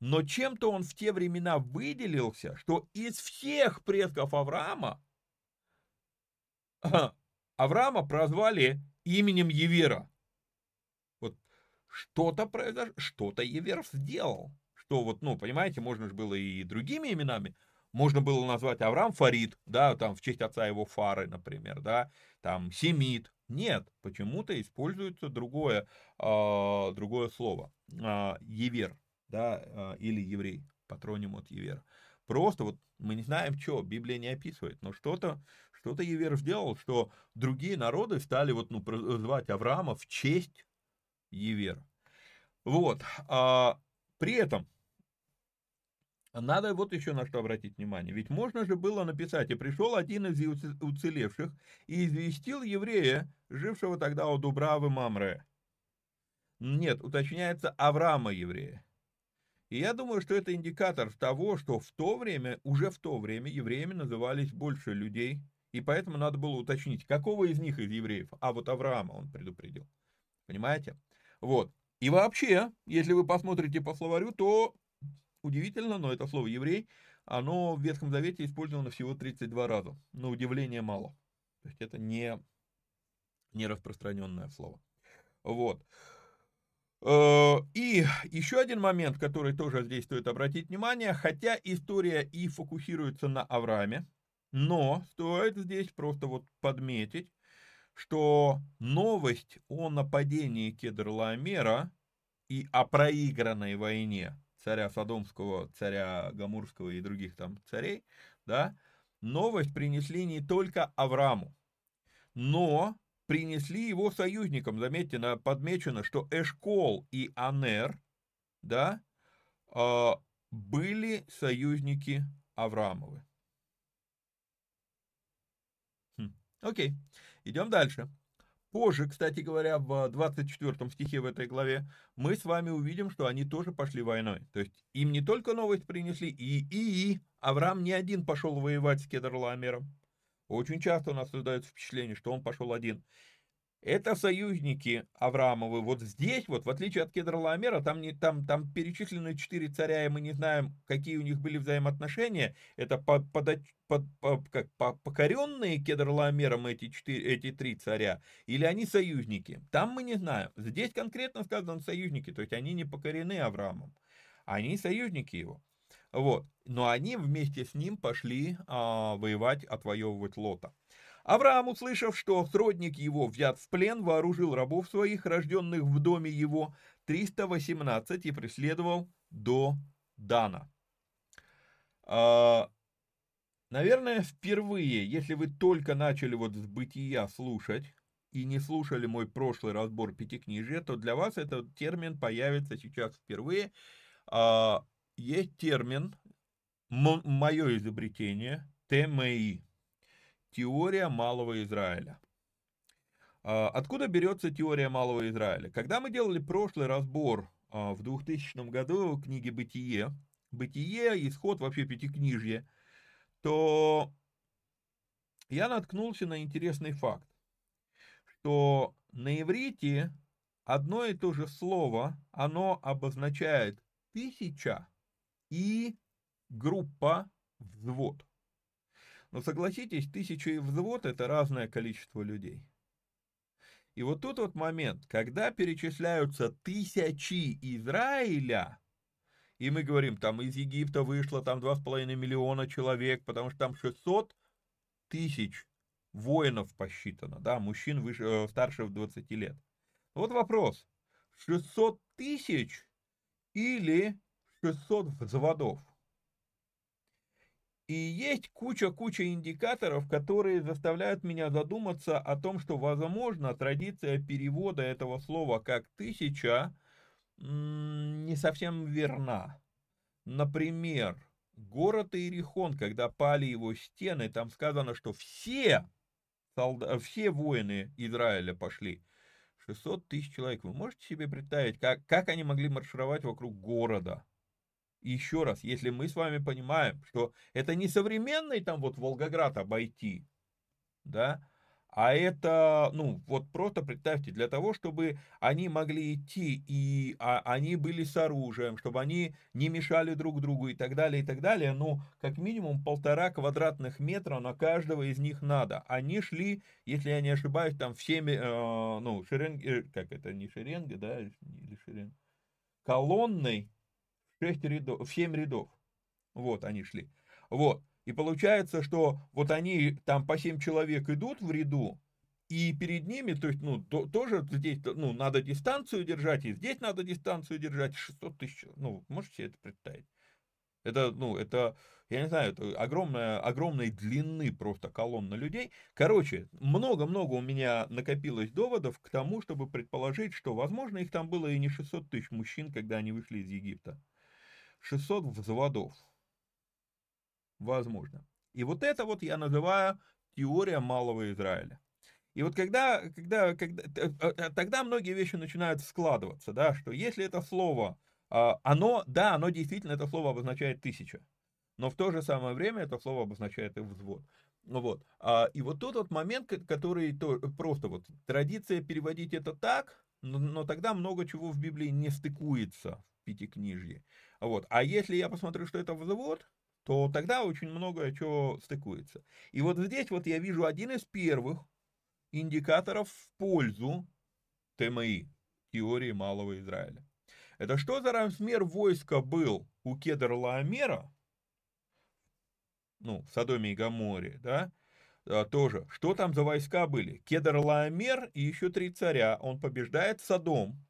[SPEAKER 1] Но чем-то он в те времена выделился, что из всех предков Авраама [CLEARS THROAT] Авраама прозвали именем Евера. Вот что-то произошло, что-то Евер сделал. Что вот, ну, понимаете, можно же было и другими именами. Можно было назвать Авраам Фарид, да, там в честь отца его Фары, например, да, там Семит. Нет, почему-то используется другое, э, другое слово. Э, евер, да, э, или еврей, патроним от Евера. Просто вот мы не знаем, что, Библия не описывает, но что-то что-то Евер сделал, что другие народы стали вот, ну, звать Авраама в честь Евера. Вот. А, при этом надо вот еще на что обратить внимание. Ведь можно же было написать, и пришел один из уцелевших и известил еврея, жившего тогда у Дубравы Мамре. Нет, уточняется Авраама еврея. И я думаю, что это индикатор того, что в то время, уже в то время евреями назывались больше людей, и поэтому надо было уточнить, какого из них из евреев. А вот Авраама он предупредил. Понимаете? Вот. И вообще, если вы посмотрите по словарю, то удивительно, но это слово «еврей», оно в Ветхом Завете использовано всего 32 раза. На удивление мало. То есть это не, не распространенное слово. Вот. Э, и еще один момент, который тоже здесь стоит обратить внимание, хотя история и фокусируется на Аврааме, но стоит здесь просто вот подметить, что новость о нападении Кедрлаомера и о проигранной войне царя Содомского, царя Гамурского и других там царей, да, новость принесли не только Аврааму, но принесли его союзникам. Заметьте, подмечено, что Эшкол и Анер, да, а, были союзники Авраамовы. Окей, идем дальше. Позже, кстати говоря, в 24 стихе в этой главе, мы с вами увидим, что они тоже пошли войной. То есть им не только новость принесли, и, и, и Авраам не один пошел воевать с Кедрлаамером. Очень часто у нас создается впечатление, что он пошел один. Это союзники Авраамовы. Вот здесь, вот, в отличие от Кедрлаомера, там, не, там, там перечислены четыре царя, и мы не знаем, какие у них были взаимоотношения. Это по, под, под, по, как, по, покоренные Кедрлаомером эти, четыре, эти три царя, или они союзники. Там мы не знаем. Здесь конкретно сказано союзники, то есть они не покорены Авраамом. Они союзники его. Вот. Но они вместе с ним пошли а, воевать, отвоевывать Лота. Авраам, услышав, что сродник его взят в плен, вооружил рабов своих, рожденных в доме его, 318, и преследовал до Дана. А, наверное, впервые, если вы только начали вот с бытия слушать, и не слушали мой прошлый разбор пятикнижия, то для вас этот термин появится сейчас впервые. А, есть термин, мое изобретение, ТМИ, Теория Малого Израиля. А, откуда берется теория Малого Израиля? Когда мы делали прошлый разбор а, в 2000 году книги «Бытие», «Бытие», «Исход», вообще «Пятикнижье», то я наткнулся на интересный факт, что на иврите одно и то же слово, оно обозначает тысяча и группа взвод. Но согласитесь, тысяча и взвод – это разное количество людей. И вот тут вот момент, когда перечисляются тысячи Израиля, и мы говорим, там из Египта вышло там 2,5 миллиона человек, потому что там 600 тысяч воинов посчитано, да, мужчин выше, э, старше 20 лет. Вот вопрос, 600 тысяч или 600 взводов? И есть куча-куча индикаторов, которые заставляют меня задуматься о том, что, возможно, традиция перевода этого слова как «тысяча» не совсем верна. например, город Иерихон, когда пали его стены, там сказано, что все, солда... все воины Израиля пошли. 600 тысяч человек. Вы можете себе представить, как, как они могли маршировать вокруг города? Еще раз, если мы с вами понимаем, что это не современный там вот Волгоград обойти, да, а это, ну, вот просто представьте, для того, чтобы они могли идти, и а, они были с оружием, чтобы они не мешали друг другу и так далее, и так далее, ну, как минимум полтора квадратных метра на каждого из них надо. Они шли, если я не ошибаюсь, там всеми, э, ну, шеренги, э, как это, не шеренга, да, или шеренга, колонной 6 рядов, в 7 рядов. Вот они шли. Вот. И получается, что вот они там по 7 человек идут в ряду, и перед ними, то есть, ну, то, тоже здесь, ну, надо дистанцию держать, и здесь надо дистанцию держать, 600 тысяч, ну, можете себе это представить? Это, ну, это, я не знаю, это огромная, огромной длины просто колонна людей. Короче, много-много у меня накопилось доводов к тому, чтобы предположить, что, возможно, их там было и не 600 тысяч мужчин, когда они вышли из Египта. 600 взводов возможно. И вот это вот я называю теория малого Израиля. И вот когда, когда, когда, э, э, тогда многие вещи начинают складываться, да, что если это слово, а, оно, да, оно действительно, это слово обозначает тысяча, но в то же самое время это слово обозначает и взвод. Вот. А, и вот тот вот момент, который то, просто вот традиция переводить это так, но, но тогда много чего в Библии не стыкуется в Пятикнижье. Вот. А если я посмотрю, что это взвод, то тогда очень многое чего стыкуется. И вот здесь вот я вижу один из первых индикаторов в пользу ТМИ, теории Малого Израиля. Это что за размер войска был у Кедр Лаомера, ну, в Содоме и Гаморе, да, а, тоже, что там за войска были? Кедр Лаомер и еще три царя, он побеждает Содом,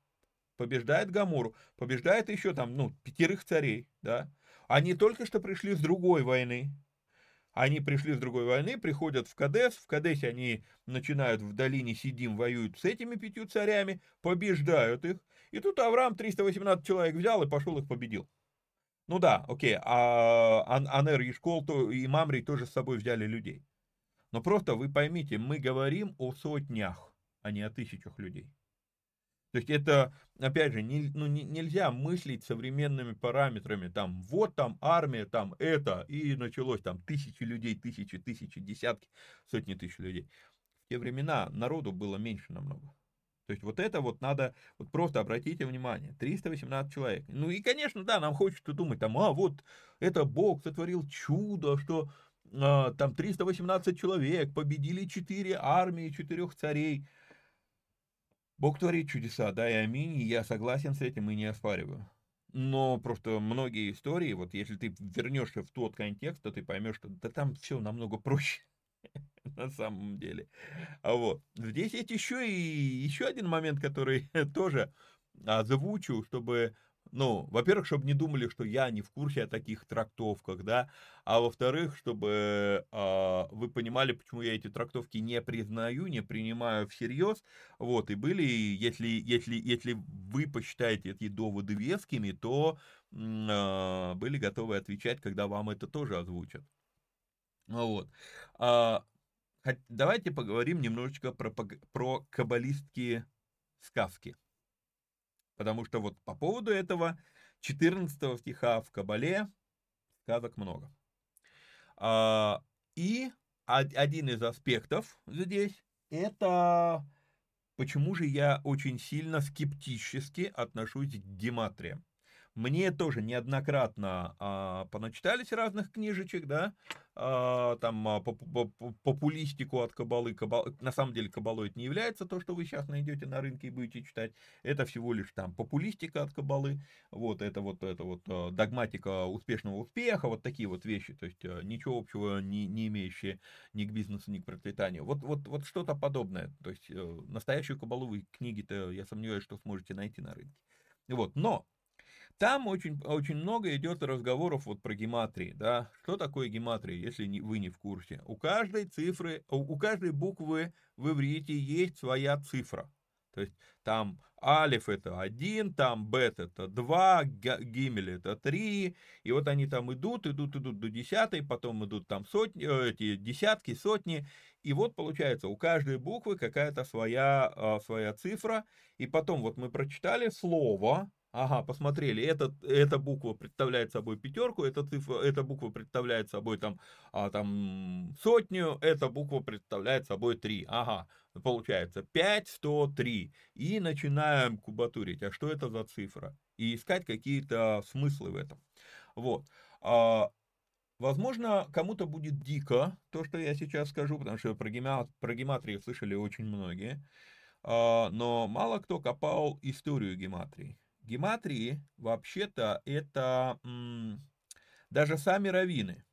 [SPEAKER 1] побеждает Гамору, побеждает еще там, ну, пятерых царей, да, они только что пришли с другой войны. Они пришли с другой войны, приходят в Кадес, в Кадесе они начинают в долине Сидим, воюют с этими пятью царями, побеждают их. И тут Авраам 318 человек взял и пошел их победил. Ну да, окей, а Анер и Школ и Мамри тоже с собой взяли людей. Но просто вы поймите, мы говорим о сотнях, а не о тысячах людей. То есть это, опять же, не, ну, не, нельзя мыслить современными параметрами, там, вот там армия, там это, и началось там тысячи людей, тысячи, тысячи, десятки, сотни тысяч людей. В те времена народу было меньше намного. То есть вот это вот надо, вот просто обратите внимание, 318 человек. Ну и, конечно, да, нам хочется думать, там, а вот это Бог сотворил чудо, что а, там 318 человек победили 4 армии, 4 царей. Бог творит чудеса, да и аминь, и я согласен с этим и не оспариваю. Но просто многие истории, вот если ты вернешься в тот контекст, то ты поймешь, что да там все намного проще [LAUGHS] на самом деле. А вот здесь есть еще и еще один момент, который [LAUGHS] тоже озвучу, чтобы ну, во-первых, чтобы не думали, что я не в курсе о таких трактовках, да, а во-вторых, чтобы э, вы понимали, почему я эти трактовки не признаю, не принимаю всерьез, вот, и были, если, если, если вы посчитаете эти доводы вескими, то э, были готовы отвечать, когда вам это тоже озвучат. Вот. А, давайте поговорим немножечко про, про каббалистские сказки. Потому что вот по поводу этого 14 стиха в Кабале сказок много. А, и один из аспектов здесь это почему же я очень сильно скептически отношусь к гематриям. Мне тоже неоднократно а, поначитались разных книжечек, да, там а, популистику от кабалы, кабал, на самом деле кабалой это не является то, что вы сейчас найдете на рынке и будете читать, это всего лишь там популистика от кабалы, вот это вот, это вот а, догматика успешного успеха, вот такие вот вещи, то есть а, ничего общего не, не имеющие ни к бизнесу, ни к процветанию, вот, вот, вот что-то подобное, то есть э, настоящую кабалу вы книги-то, я сомневаюсь, что сможете найти на рынке. Вот, но там очень, очень много идет разговоров вот про гематрии, да. Что такое гематрия, если не, вы не в курсе? У каждой цифры, у каждой буквы в иврите есть своя цифра. То есть там Алиф это 1, там Бет это 2, Гимель это 3, и вот они там идут, идут, идут до десятой, потом идут там сотни, э, эти десятки, сотни, и вот получается у каждой буквы какая-то своя, а, своя цифра, и потом вот мы прочитали слово, Ага, посмотрели, эта, эта буква представляет собой пятерку, эта, цифра, эта буква представляет собой там, а, там сотню, эта буква представляет собой три. Ага, получается 5, 103. И начинаем кубатурить, а что это за цифра? И искать какие-то смыслы в этом. Вот. А, возможно, кому-то будет дико то, что я сейчас скажу, потому что про, гема, про гематрию слышали очень многие. А, но мало кто копал историю гематрии. Гематрии, вообще-то, это даже сами раввины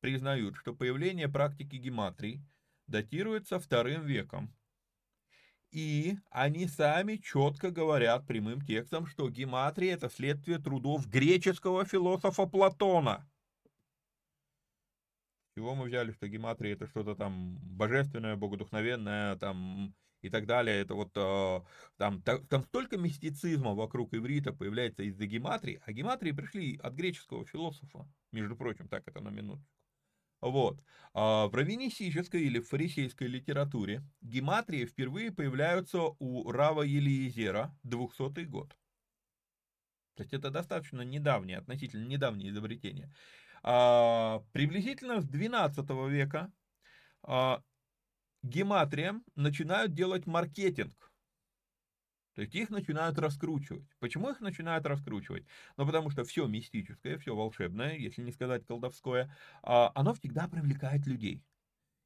[SPEAKER 1] признают, что появление практики гематрии датируется вторым веком. И они сами четко говорят прямым текстом, что гематрия это следствие трудов греческого философа Платона. Чего мы взяли, что гематрия это что-то там божественное, богодухновенное, там и так далее. Это вот э, там, там столько мистицизма вокруг иврита появляется из-за гематрии, а гематрии пришли от греческого философа, между прочим, так это на минуту. Вот. А в раввинистической или фарисейской литературе гематрии впервые появляются у Рава Елиезера, 200 год. То есть это достаточно недавнее, относительно недавнее изобретение. А, приблизительно с 12 века а, гематриям начинают делать маркетинг. То есть их начинают раскручивать. Почему их начинают раскручивать? Ну, потому что все мистическое, все волшебное, если не сказать колдовское, а, оно всегда привлекает людей.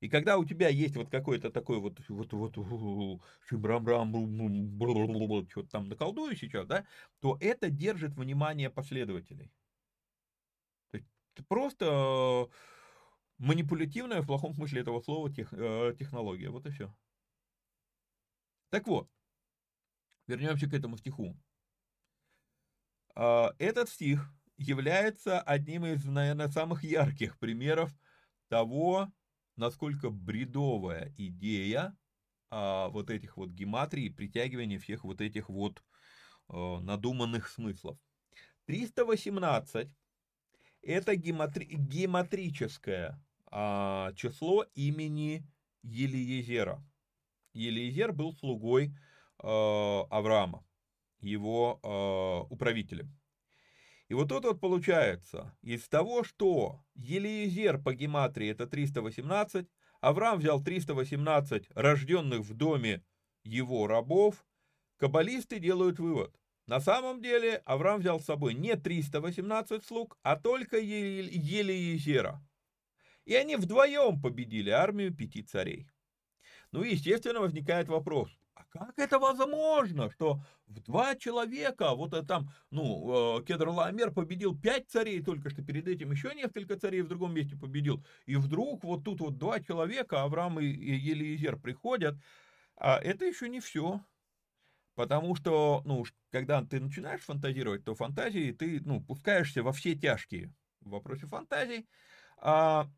[SPEAKER 1] И когда у тебя есть вот какой-то такой вот, вот, вот, шибрам-рам, что-то там наколдую сейчас, да, то это держит внимание последователей. То есть просто манипулятивная в плохом смысле этого слова тех, э, технология. Вот и все. Так вот, вернемся к этому стиху. Э, этот стих является одним из, наверное, самых ярких примеров того, насколько бредовая идея э, вот этих вот гематрий, притягивания всех вот этих вот э, надуманных смыслов. 318 это гематри, гематрическое а, число имени Елиезера. Елиезер был слугой а, Авраама, его а, управителем. И вот тут вот получается, из того, что Елиезер по гематрии это 318, Авраам взял 318 рожденных в доме его рабов, каббалисты делают вывод. На самом деле Авраам взял с собой не 318 слуг, а только Елиезера. И они вдвоем победили армию пяти царей. Ну и, естественно, возникает вопрос, а как это возможно, что в два человека, вот там, ну, э, Кедр Ламер победил пять царей только что, перед этим еще несколько царей в другом месте победил, и вдруг вот тут вот два человека, Авраам и Елизер приходят, а это еще не все. Потому что, ну, когда ты начинаешь фантазировать, то фантазии ты, ну, пускаешься во все тяжкие в вопросе фантазий. А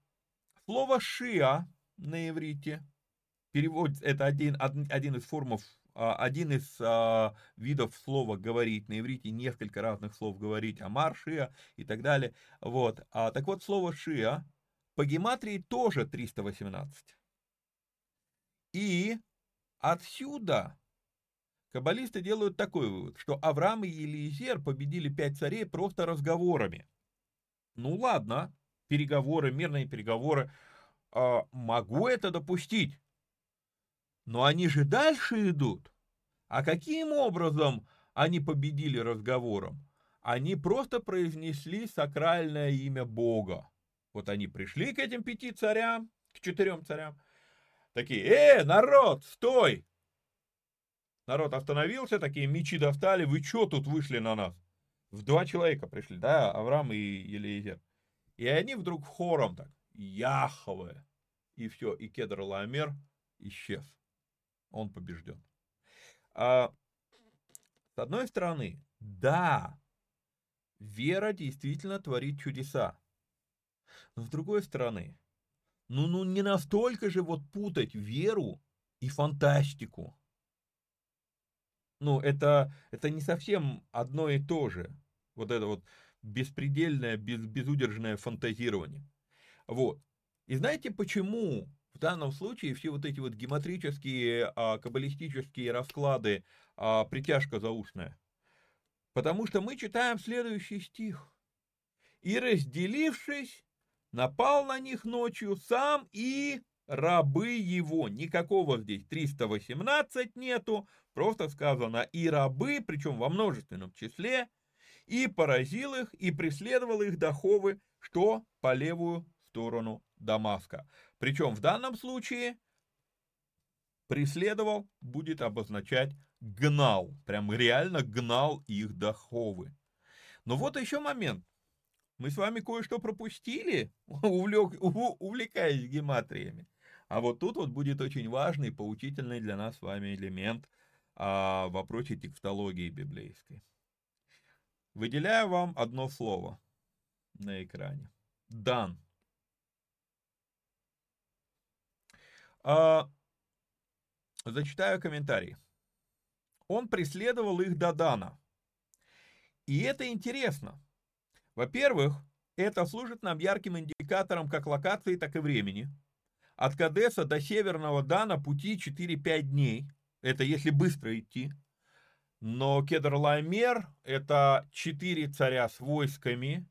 [SPEAKER 1] Слово «шиа» на иврите, перевод, это один, один из формов, а, один из а, видов слова «говорить» на иврите, несколько разных слов «говорить», «амар», «шиа» и так далее. Вот. А, так вот, слово «шиа» по гематрии тоже 318. И отсюда каббалисты делают такой вывод, что Авраам и Елизер победили пять царей просто разговорами. Ну ладно, переговоры, мирные переговоры, а, могу это допустить. Но они же дальше идут. А каким образом они победили разговором? Они просто произнесли сакральное имя Бога. Вот они пришли к этим пяти царям, к четырем царям, такие, э, народ, стой! Народ остановился, такие мечи достали, вы что тут вышли на нас? В два человека пришли, да, Авраам и Елизер. И они вдруг хором так, Яхве. И все, и кедр Ламер исчез. Он побежден. А, с одной стороны, да, вера действительно творит чудеса. Но с другой стороны, ну, ну не настолько же вот путать веру и фантастику. ну, это, это не совсем одно и то же. Вот это вот беспредельное, без, безудержное фантазирование. Вот. И знаете, почему в данном случае все вот эти вот геометрические, а, каббалистические расклады, а, притяжка заушная? Потому что мы читаем следующий стих. «И разделившись, напал на них ночью сам и рабы его». Никакого здесь 318 нету, просто сказано «и рабы», причем во множественном числе, «и поразил их, и преследовал их доховы, что по левую сторону Дамаска». Причем в данном случае преследовал будет обозначать гнал, прям реально гнал их до Ховы. Но вот еще момент. Мы с вами кое-что пропустили, [LAUGHS] увлек, увлекаясь гематриями. А вот тут вот будет очень важный, поучительный для нас с вами элемент а, в вопросе текстологии библейской. Выделяю вам одно слово на экране. Дан. А, зачитаю комментарий. Он преследовал их до Дана. И это интересно. Во-первых, это служит нам ярким индикатором как локации, так и времени. От Кадеса до Северного Дана пути 4-5 дней. Это если быстро идти. Но Кедр-Ламер – это четыре царя с войсками,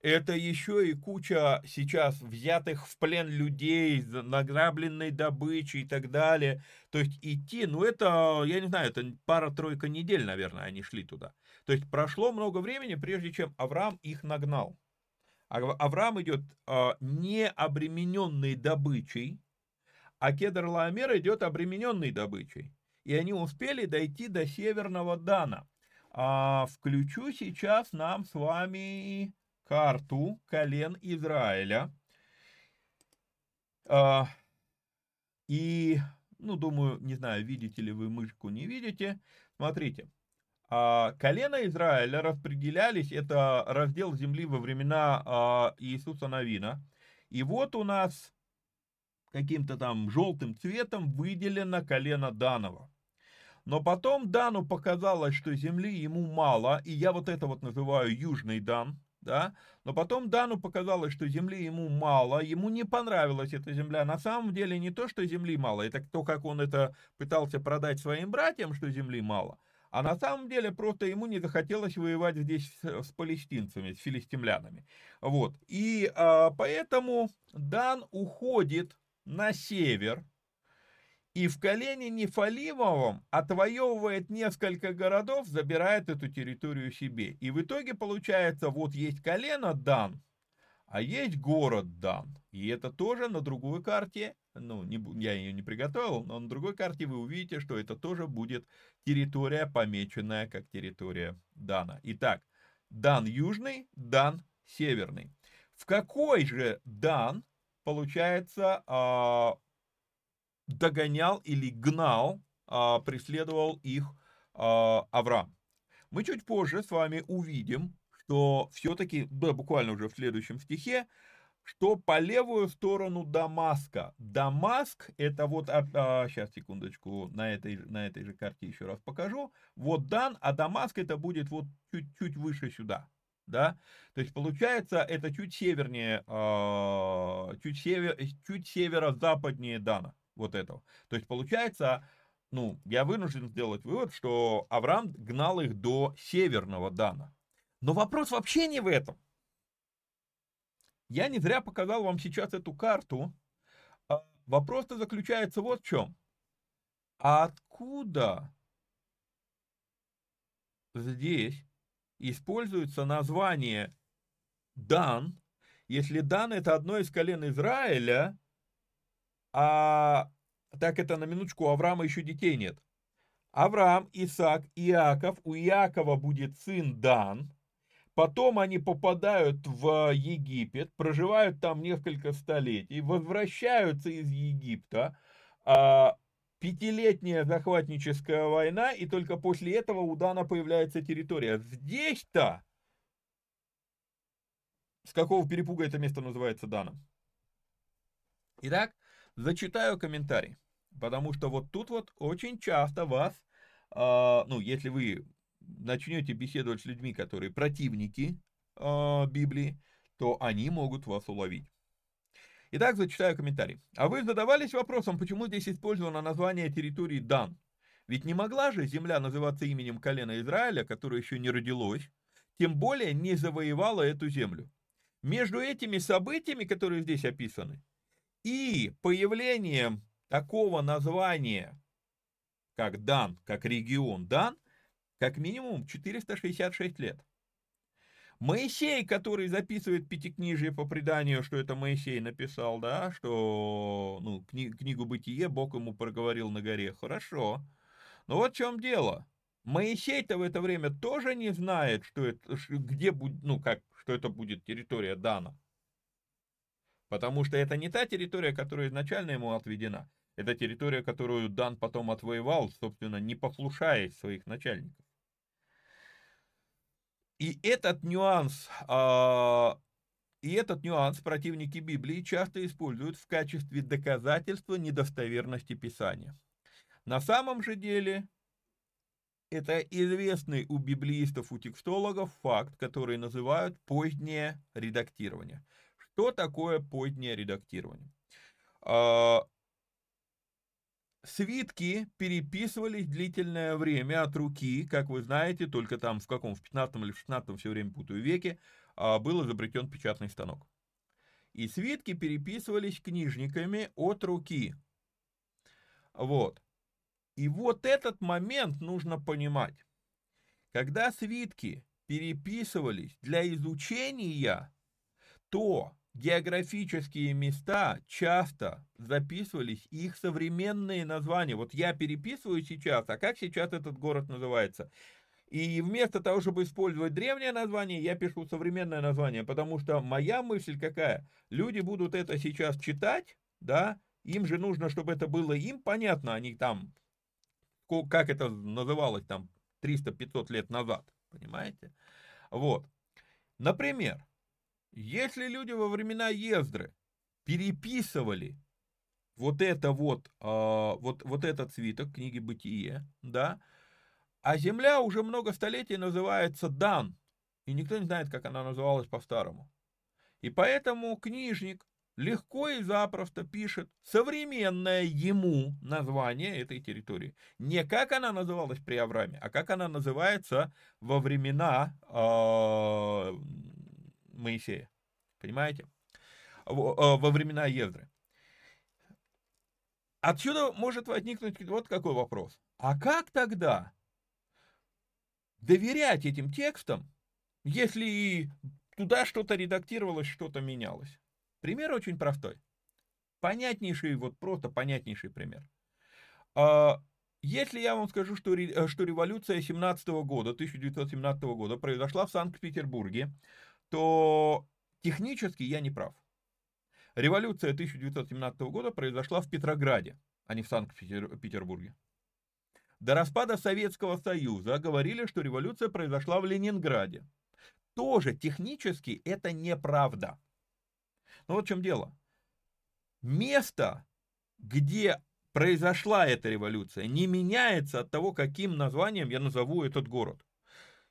[SPEAKER 1] это еще и куча сейчас взятых в плен людей, награбленной добычи и так далее. То есть идти, ну это, я не знаю, это пара-тройка недель, наверное, они шли туда. То есть прошло много времени, прежде чем Авраам их нагнал. Авраам идет а, не обремененный добычей, а Кедр Ламер идет обремененный добычей. И они успели дойти до Северного Дана. А, включу сейчас нам с вами карту колен Израиля. А, и, ну, думаю, не знаю, видите ли вы мышку, не видите. Смотрите, а, колена Израиля распределялись, это раздел земли во времена а, Иисуса Новина. И вот у нас каким-то там желтым цветом выделено колено Данова. Но потом Дану показалось, что земли ему мало, и я вот это вот называю Южный Дан да, но потом Дану показалось, что земли ему мало, ему не понравилась эта земля. На самом деле не то, что земли мало, это то, как он это пытался продать своим братьям, что земли мало, а на самом деле просто ему не захотелось воевать здесь с, с палестинцами, с филистимлянами. Вот, и а, поэтому Дан уходит на север, и в колене Нефалимовом отвоевывает несколько городов, забирает эту территорию себе. И в итоге получается, вот есть колено Дан, а есть город Дан. И это тоже на другой карте, ну, не, я ее не приготовил, но на другой карте вы увидите, что это тоже будет территория, помеченная как территория Дана. Итак, Дан южный, Дан северный. В какой же Дан, получается, а, догонял или гнал, а, преследовал их а, Авраам. Мы чуть позже с вами увидим, что все-таки, да, буквально уже в следующем стихе, что по левую сторону Дамаска. Дамаск, это вот, а, а, сейчас, секундочку, на этой, на этой же карте еще раз покажу. Вот Дан, а Дамаск это будет вот чуть-чуть выше сюда. Да? То есть получается это чуть севернее, а, чуть, север, чуть северо-западнее Дана вот этого. То есть получается, ну, я вынужден сделать вывод, что Авраам гнал их до северного Дана. Но вопрос вообще не в этом. Я не зря показал вам сейчас эту карту. А вопрос-то заключается вот в чем. А откуда здесь используется название Дан, если Дан это одно из колен Израиля, а так это на минуточку, у Авраама еще детей нет. Авраам, Исаак, Иаков, у Иакова будет сын Дан, потом они попадают в Египет, проживают там несколько столетий, возвращаются из Египта, а, пятилетняя захватническая война, и только после этого у Дана появляется территория. Здесь-то, с какого перепуга это место называется Даном? Итак, Зачитаю комментарий, потому что вот тут вот очень часто вас а, ну, если вы начнете беседовать с людьми, которые противники а, Библии, то они могут вас уловить. Итак, зачитаю комментарий. А вы задавались вопросом, почему здесь использовано название территории Дан? Ведь не могла же земля называться именем колена Израиля, которое еще не родилось, тем более не завоевала эту землю. Между этими событиями, которые здесь описаны, и появлением такого названия, как Дан, как регион Дан, как минимум 466 лет. Моисей, который записывает Пятикнижие по преданию, что это Моисей написал, да, что ну, кни, книгу «Бытие» Бог ему проговорил на горе. Хорошо. Но вот в чем дело. Моисей-то в это время тоже не знает, что это, где будет, ну как, что это будет территория Дана. Потому что это не та территория, которая изначально ему отведена. Это территория, которую Дан потом отвоевал, собственно, не послушаясь своих начальников. И этот нюанс, а, и этот нюанс противники Библии часто используют в качестве доказательства недостоверности Писания. На самом же деле, это известный у библеистов, у текстологов факт, который называют позднее редактирование. Что такое позднее редактирование? А, свитки переписывались длительное время от руки, как вы знаете, только там в каком, в 15 или в 16 все время путаю веке, а, был изобретен печатный станок. И свитки переписывались книжниками от руки. Вот. И вот этот момент нужно понимать. Когда свитки переписывались для изучения, то географические места часто записывались их современные названия. Вот я переписываю сейчас, а как сейчас этот город называется? И вместо того, чтобы использовать древнее название, я пишу современное название, потому что моя мысль какая? Люди будут это сейчас читать, да, им же нужно, чтобы это было им понятно, а не там, как это называлось там 300-500 лет назад, понимаете? Вот. Например, если люди во времена Ездры переписывали вот это вот, э, вот, вот этот свиток книги Бытие, да, а земля уже много столетий называется Дан, и никто не знает, как она называлась по-старому. И поэтому книжник легко и запросто пишет современное ему название этой территории. Не как она называлась при Аврааме, а как она называется во времена э, Моисея. Понимаете? Во, э, во времена Евдры. Отсюда может возникнуть вот какой вопрос. А как тогда доверять этим текстам, если туда что-то редактировалось, что-то менялось? Пример очень простой. Понятнейший, вот просто понятнейший пример. А, если я вам скажу, что, что революция 17 года, 1917 года произошла в Санкт-Петербурге, то технически я не прав. Революция 1917 года произошла в Петрограде, а не в Санкт-Петербурге. До распада Советского Союза говорили, что революция произошла в Ленинграде. Тоже технически это неправда. Но вот в чем дело. Место, где произошла эта революция, не меняется от того, каким названием я назову этот город.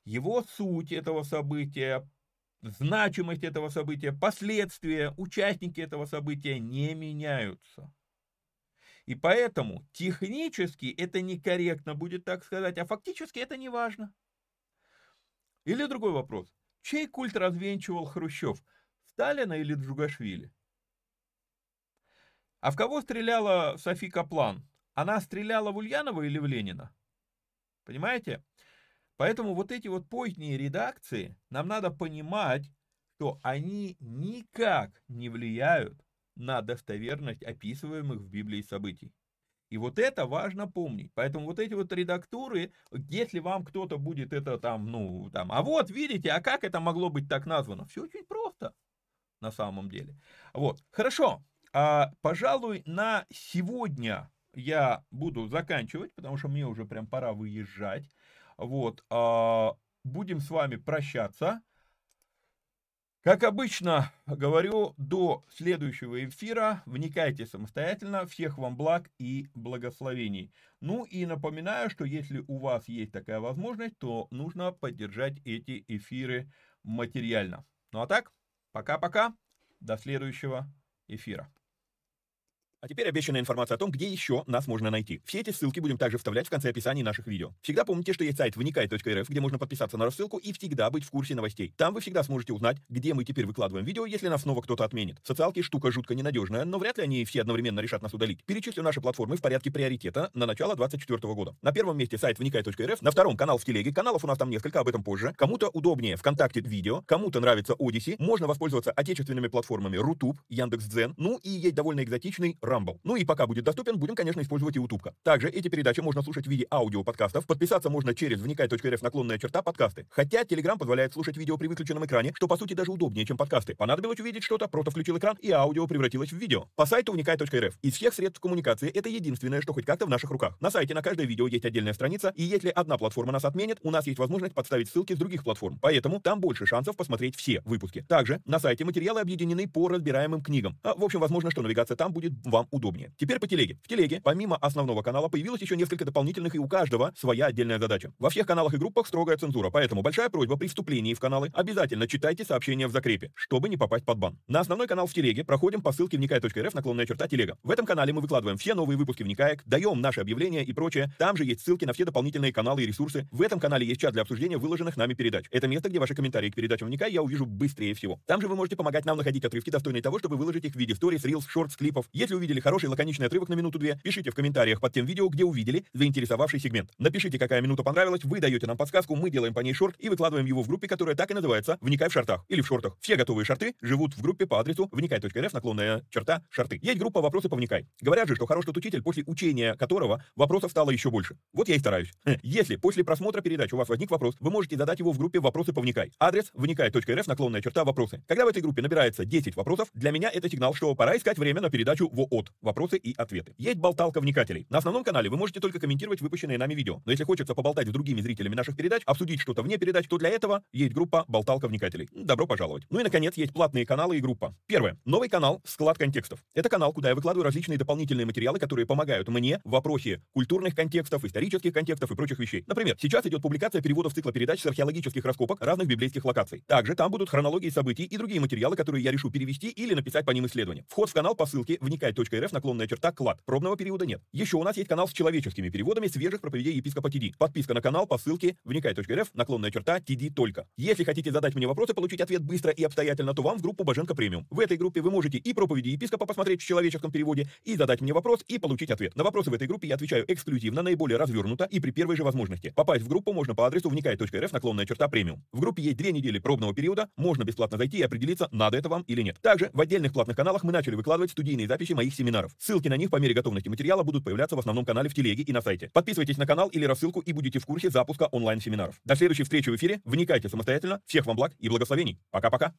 [SPEAKER 1] Его суть этого события, значимость этого события, последствия, участники этого события не меняются. И поэтому технически это некорректно будет так сказать, а фактически это не важно. Или другой вопрос. Чей культ развенчивал Хрущев? Сталина или Джугашвили? А в кого стреляла Софи Каплан? Она стреляла в Ульянова или в Ленина? Понимаете? Поэтому вот эти вот поздние редакции, нам надо понимать, что они никак не влияют на достоверность описываемых в Библии событий. И вот это важно помнить. Поэтому вот эти вот редактуры, если вам кто-то будет это там, ну, там, а вот, видите, а как это могло быть так названо? Все очень просто на самом деле. Вот, хорошо. А, пожалуй, на сегодня я буду заканчивать, потому что мне уже прям пора выезжать. Вот, а, будем с вами прощаться. Как обычно говорю, до следующего эфира вникайте самостоятельно. Всех вам благ и благословений. Ну и напоминаю, что если у вас есть такая возможность, то нужно поддержать эти эфиры материально. Ну а так, пока-пока, до следующего эфира. А теперь обещанная информация о том, где еще нас можно найти. Все эти ссылки будем также вставлять в конце описаний наших видео. Всегда помните, что есть сайт вникай.рф, где можно подписаться на рассылку и всегда быть в курсе новостей. Там вы всегда сможете узнать, где мы теперь выкладываем видео, если нас снова кто-то отменит. Социалки штука жутко ненадежная, но вряд ли они все одновременно решат нас удалить. Перечислю наши платформы в порядке приоритета на начало 2024 года. На первом месте сайт вникай.рф, на втором канал в телеге, каналов у нас там несколько, об этом позже. Кому-то удобнее ВКонтакте видео, кому-то нравится Odyssey, можно воспользоваться отечественными платформами Рутуб, Яндекс.Дзен, ну и есть довольно экзотичный Rumble. Ну и пока будет доступен, будем, конечно, использовать и YouTube. Также эти передачи можно слушать в виде аудиоподкастов. Подписаться можно через вникай.рф наклонная черта подкасты. Хотя Telegram позволяет слушать видео при выключенном экране, что по сути даже удобнее, чем подкасты. Понадобилось увидеть что-то, просто включил экран и аудио превратилось в видео. По сайту вникай.рф. Из всех средств коммуникации это единственное, что хоть как-то в наших руках. На сайте на каждое видео есть отдельная страница, и если одна платформа нас отменит, у нас есть возможность подставить ссылки с других платформ. Поэтому там больше шансов посмотреть все выпуски. Также на сайте материалы объединены по разбираемым книгам. А, в общем, возможно, что навигация там будет вам удобнее. Теперь по телеге. В телеге помимо основного канала появилось еще несколько дополнительных, и у каждого своя отдельная задача. Во всех каналах и группах строгая цензура, поэтому большая просьба при вступлении в каналы обязательно читайте сообщения в закрепе, чтобы не попасть под бан. На основной канал в телеге проходим по ссылке вникай.рф наклонная черта телега. В этом канале мы выкладываем все новые выпуски вникаек, даем наши объявления и прочее. Там же есть ссылки на все дополнительные каналы и ресурсы. В этом канале есть чат для обсуждения выложенных нами передач. Это место, где ваши комментарии к передачам вникай я увижу быстрее всего. Там же вы можете помогать нам находить отрывки, достойные того, чтобы выложить их в виде сторис, рилс, шортс, клипов. Если увидели хороший лаконичный отрывок на минуту-две, пишите в комментариях под тем видео, где увидели заинтересовавший сегмент. Напишите, какая минута понравилась, вы даете нам подсказку, мы делаем по ней шорт и выкладываем его в группе, которая так и называется «Вникай в шортах» или в шортах. Все готовые шорты живут в группе по адресу вникай.рф, наклонная черта, шорты. Есть группа «Вопросы по вникай». Говорят же, что хорош тот учитель, после учения которого вопросов стало еще больше. Вот я и стараюсь. Если после просмотра передач у вас возник вопрос, вы можете задать его в группе «Вопросы по вникай». Адрес вникай.рф, наклонная черта, вопросы. Когда в этой группе набирается 10 вопросов, для меня это сигнал, что пора искать время на передачу ВООТ. Вопросы и ответы. Есть болталка вникателей. На основном канале вы можете только комментировать выпущенные нами видео. Но если хочется поболтать с другими зрителями наших передач, обсудить что-то вне передач, то для этого есть группа «Болталка вникателей». Добро пожаловать. Ну и, наконец, есть платные каналы и группа. Первое. Новый канал «Склад контекстов». Это канал, куда я выкладываю различные дополнительные материалы, которые помогают мне в вопросе культурных контекстов, исторических контекстов и прочих вещей. Например, сейчас идет публикация переводов цикла передач с археологических раскопок разных библейских локаций. Также там будут хронологии событий и другие материалы, которые я решу перевести или написать по ним исследования. Вход в канал по ссылке вникай.рф наклонная черта клад. Пробного периода нет. Еще у нас есть канал с человеческими переводами свежих проповедей епископа ТД. Подписка на канал по ссылке вникай.рф, наклонная черта, ТД только. Если хотите задать мне вопрос и получить ответ быстро и обстоятельно, то вам в группу Боженко премиум. В этой группе вы можете и проповеди епископа посмотреть в человеческом переводе, и задать мне вопрос, и получить ответ. На вопросы в этой группе я отвечаю эксклюзивно, наиболее развернуто и при первой же возможности. Попасть в группу можно по адресу вникай.рф, наклонная черта, премиум. В группе есть две недели пробного периода, можно бесплатно зайти и определиться, надо это вам или нет. Также в отдельных платных каналах мы начали выкладывать студийные записи моих семинаров. Ссылки на них по мере готовности материала будут появляться в основном канале в телеге и на сайте. Подписывайтесь на канал или рассылку и будете в курсе запуска онлайн-семинаров. До следующей встречи в эфире. Вникайте самостоятельно. Всех вам благ и благословений. Пока-пока.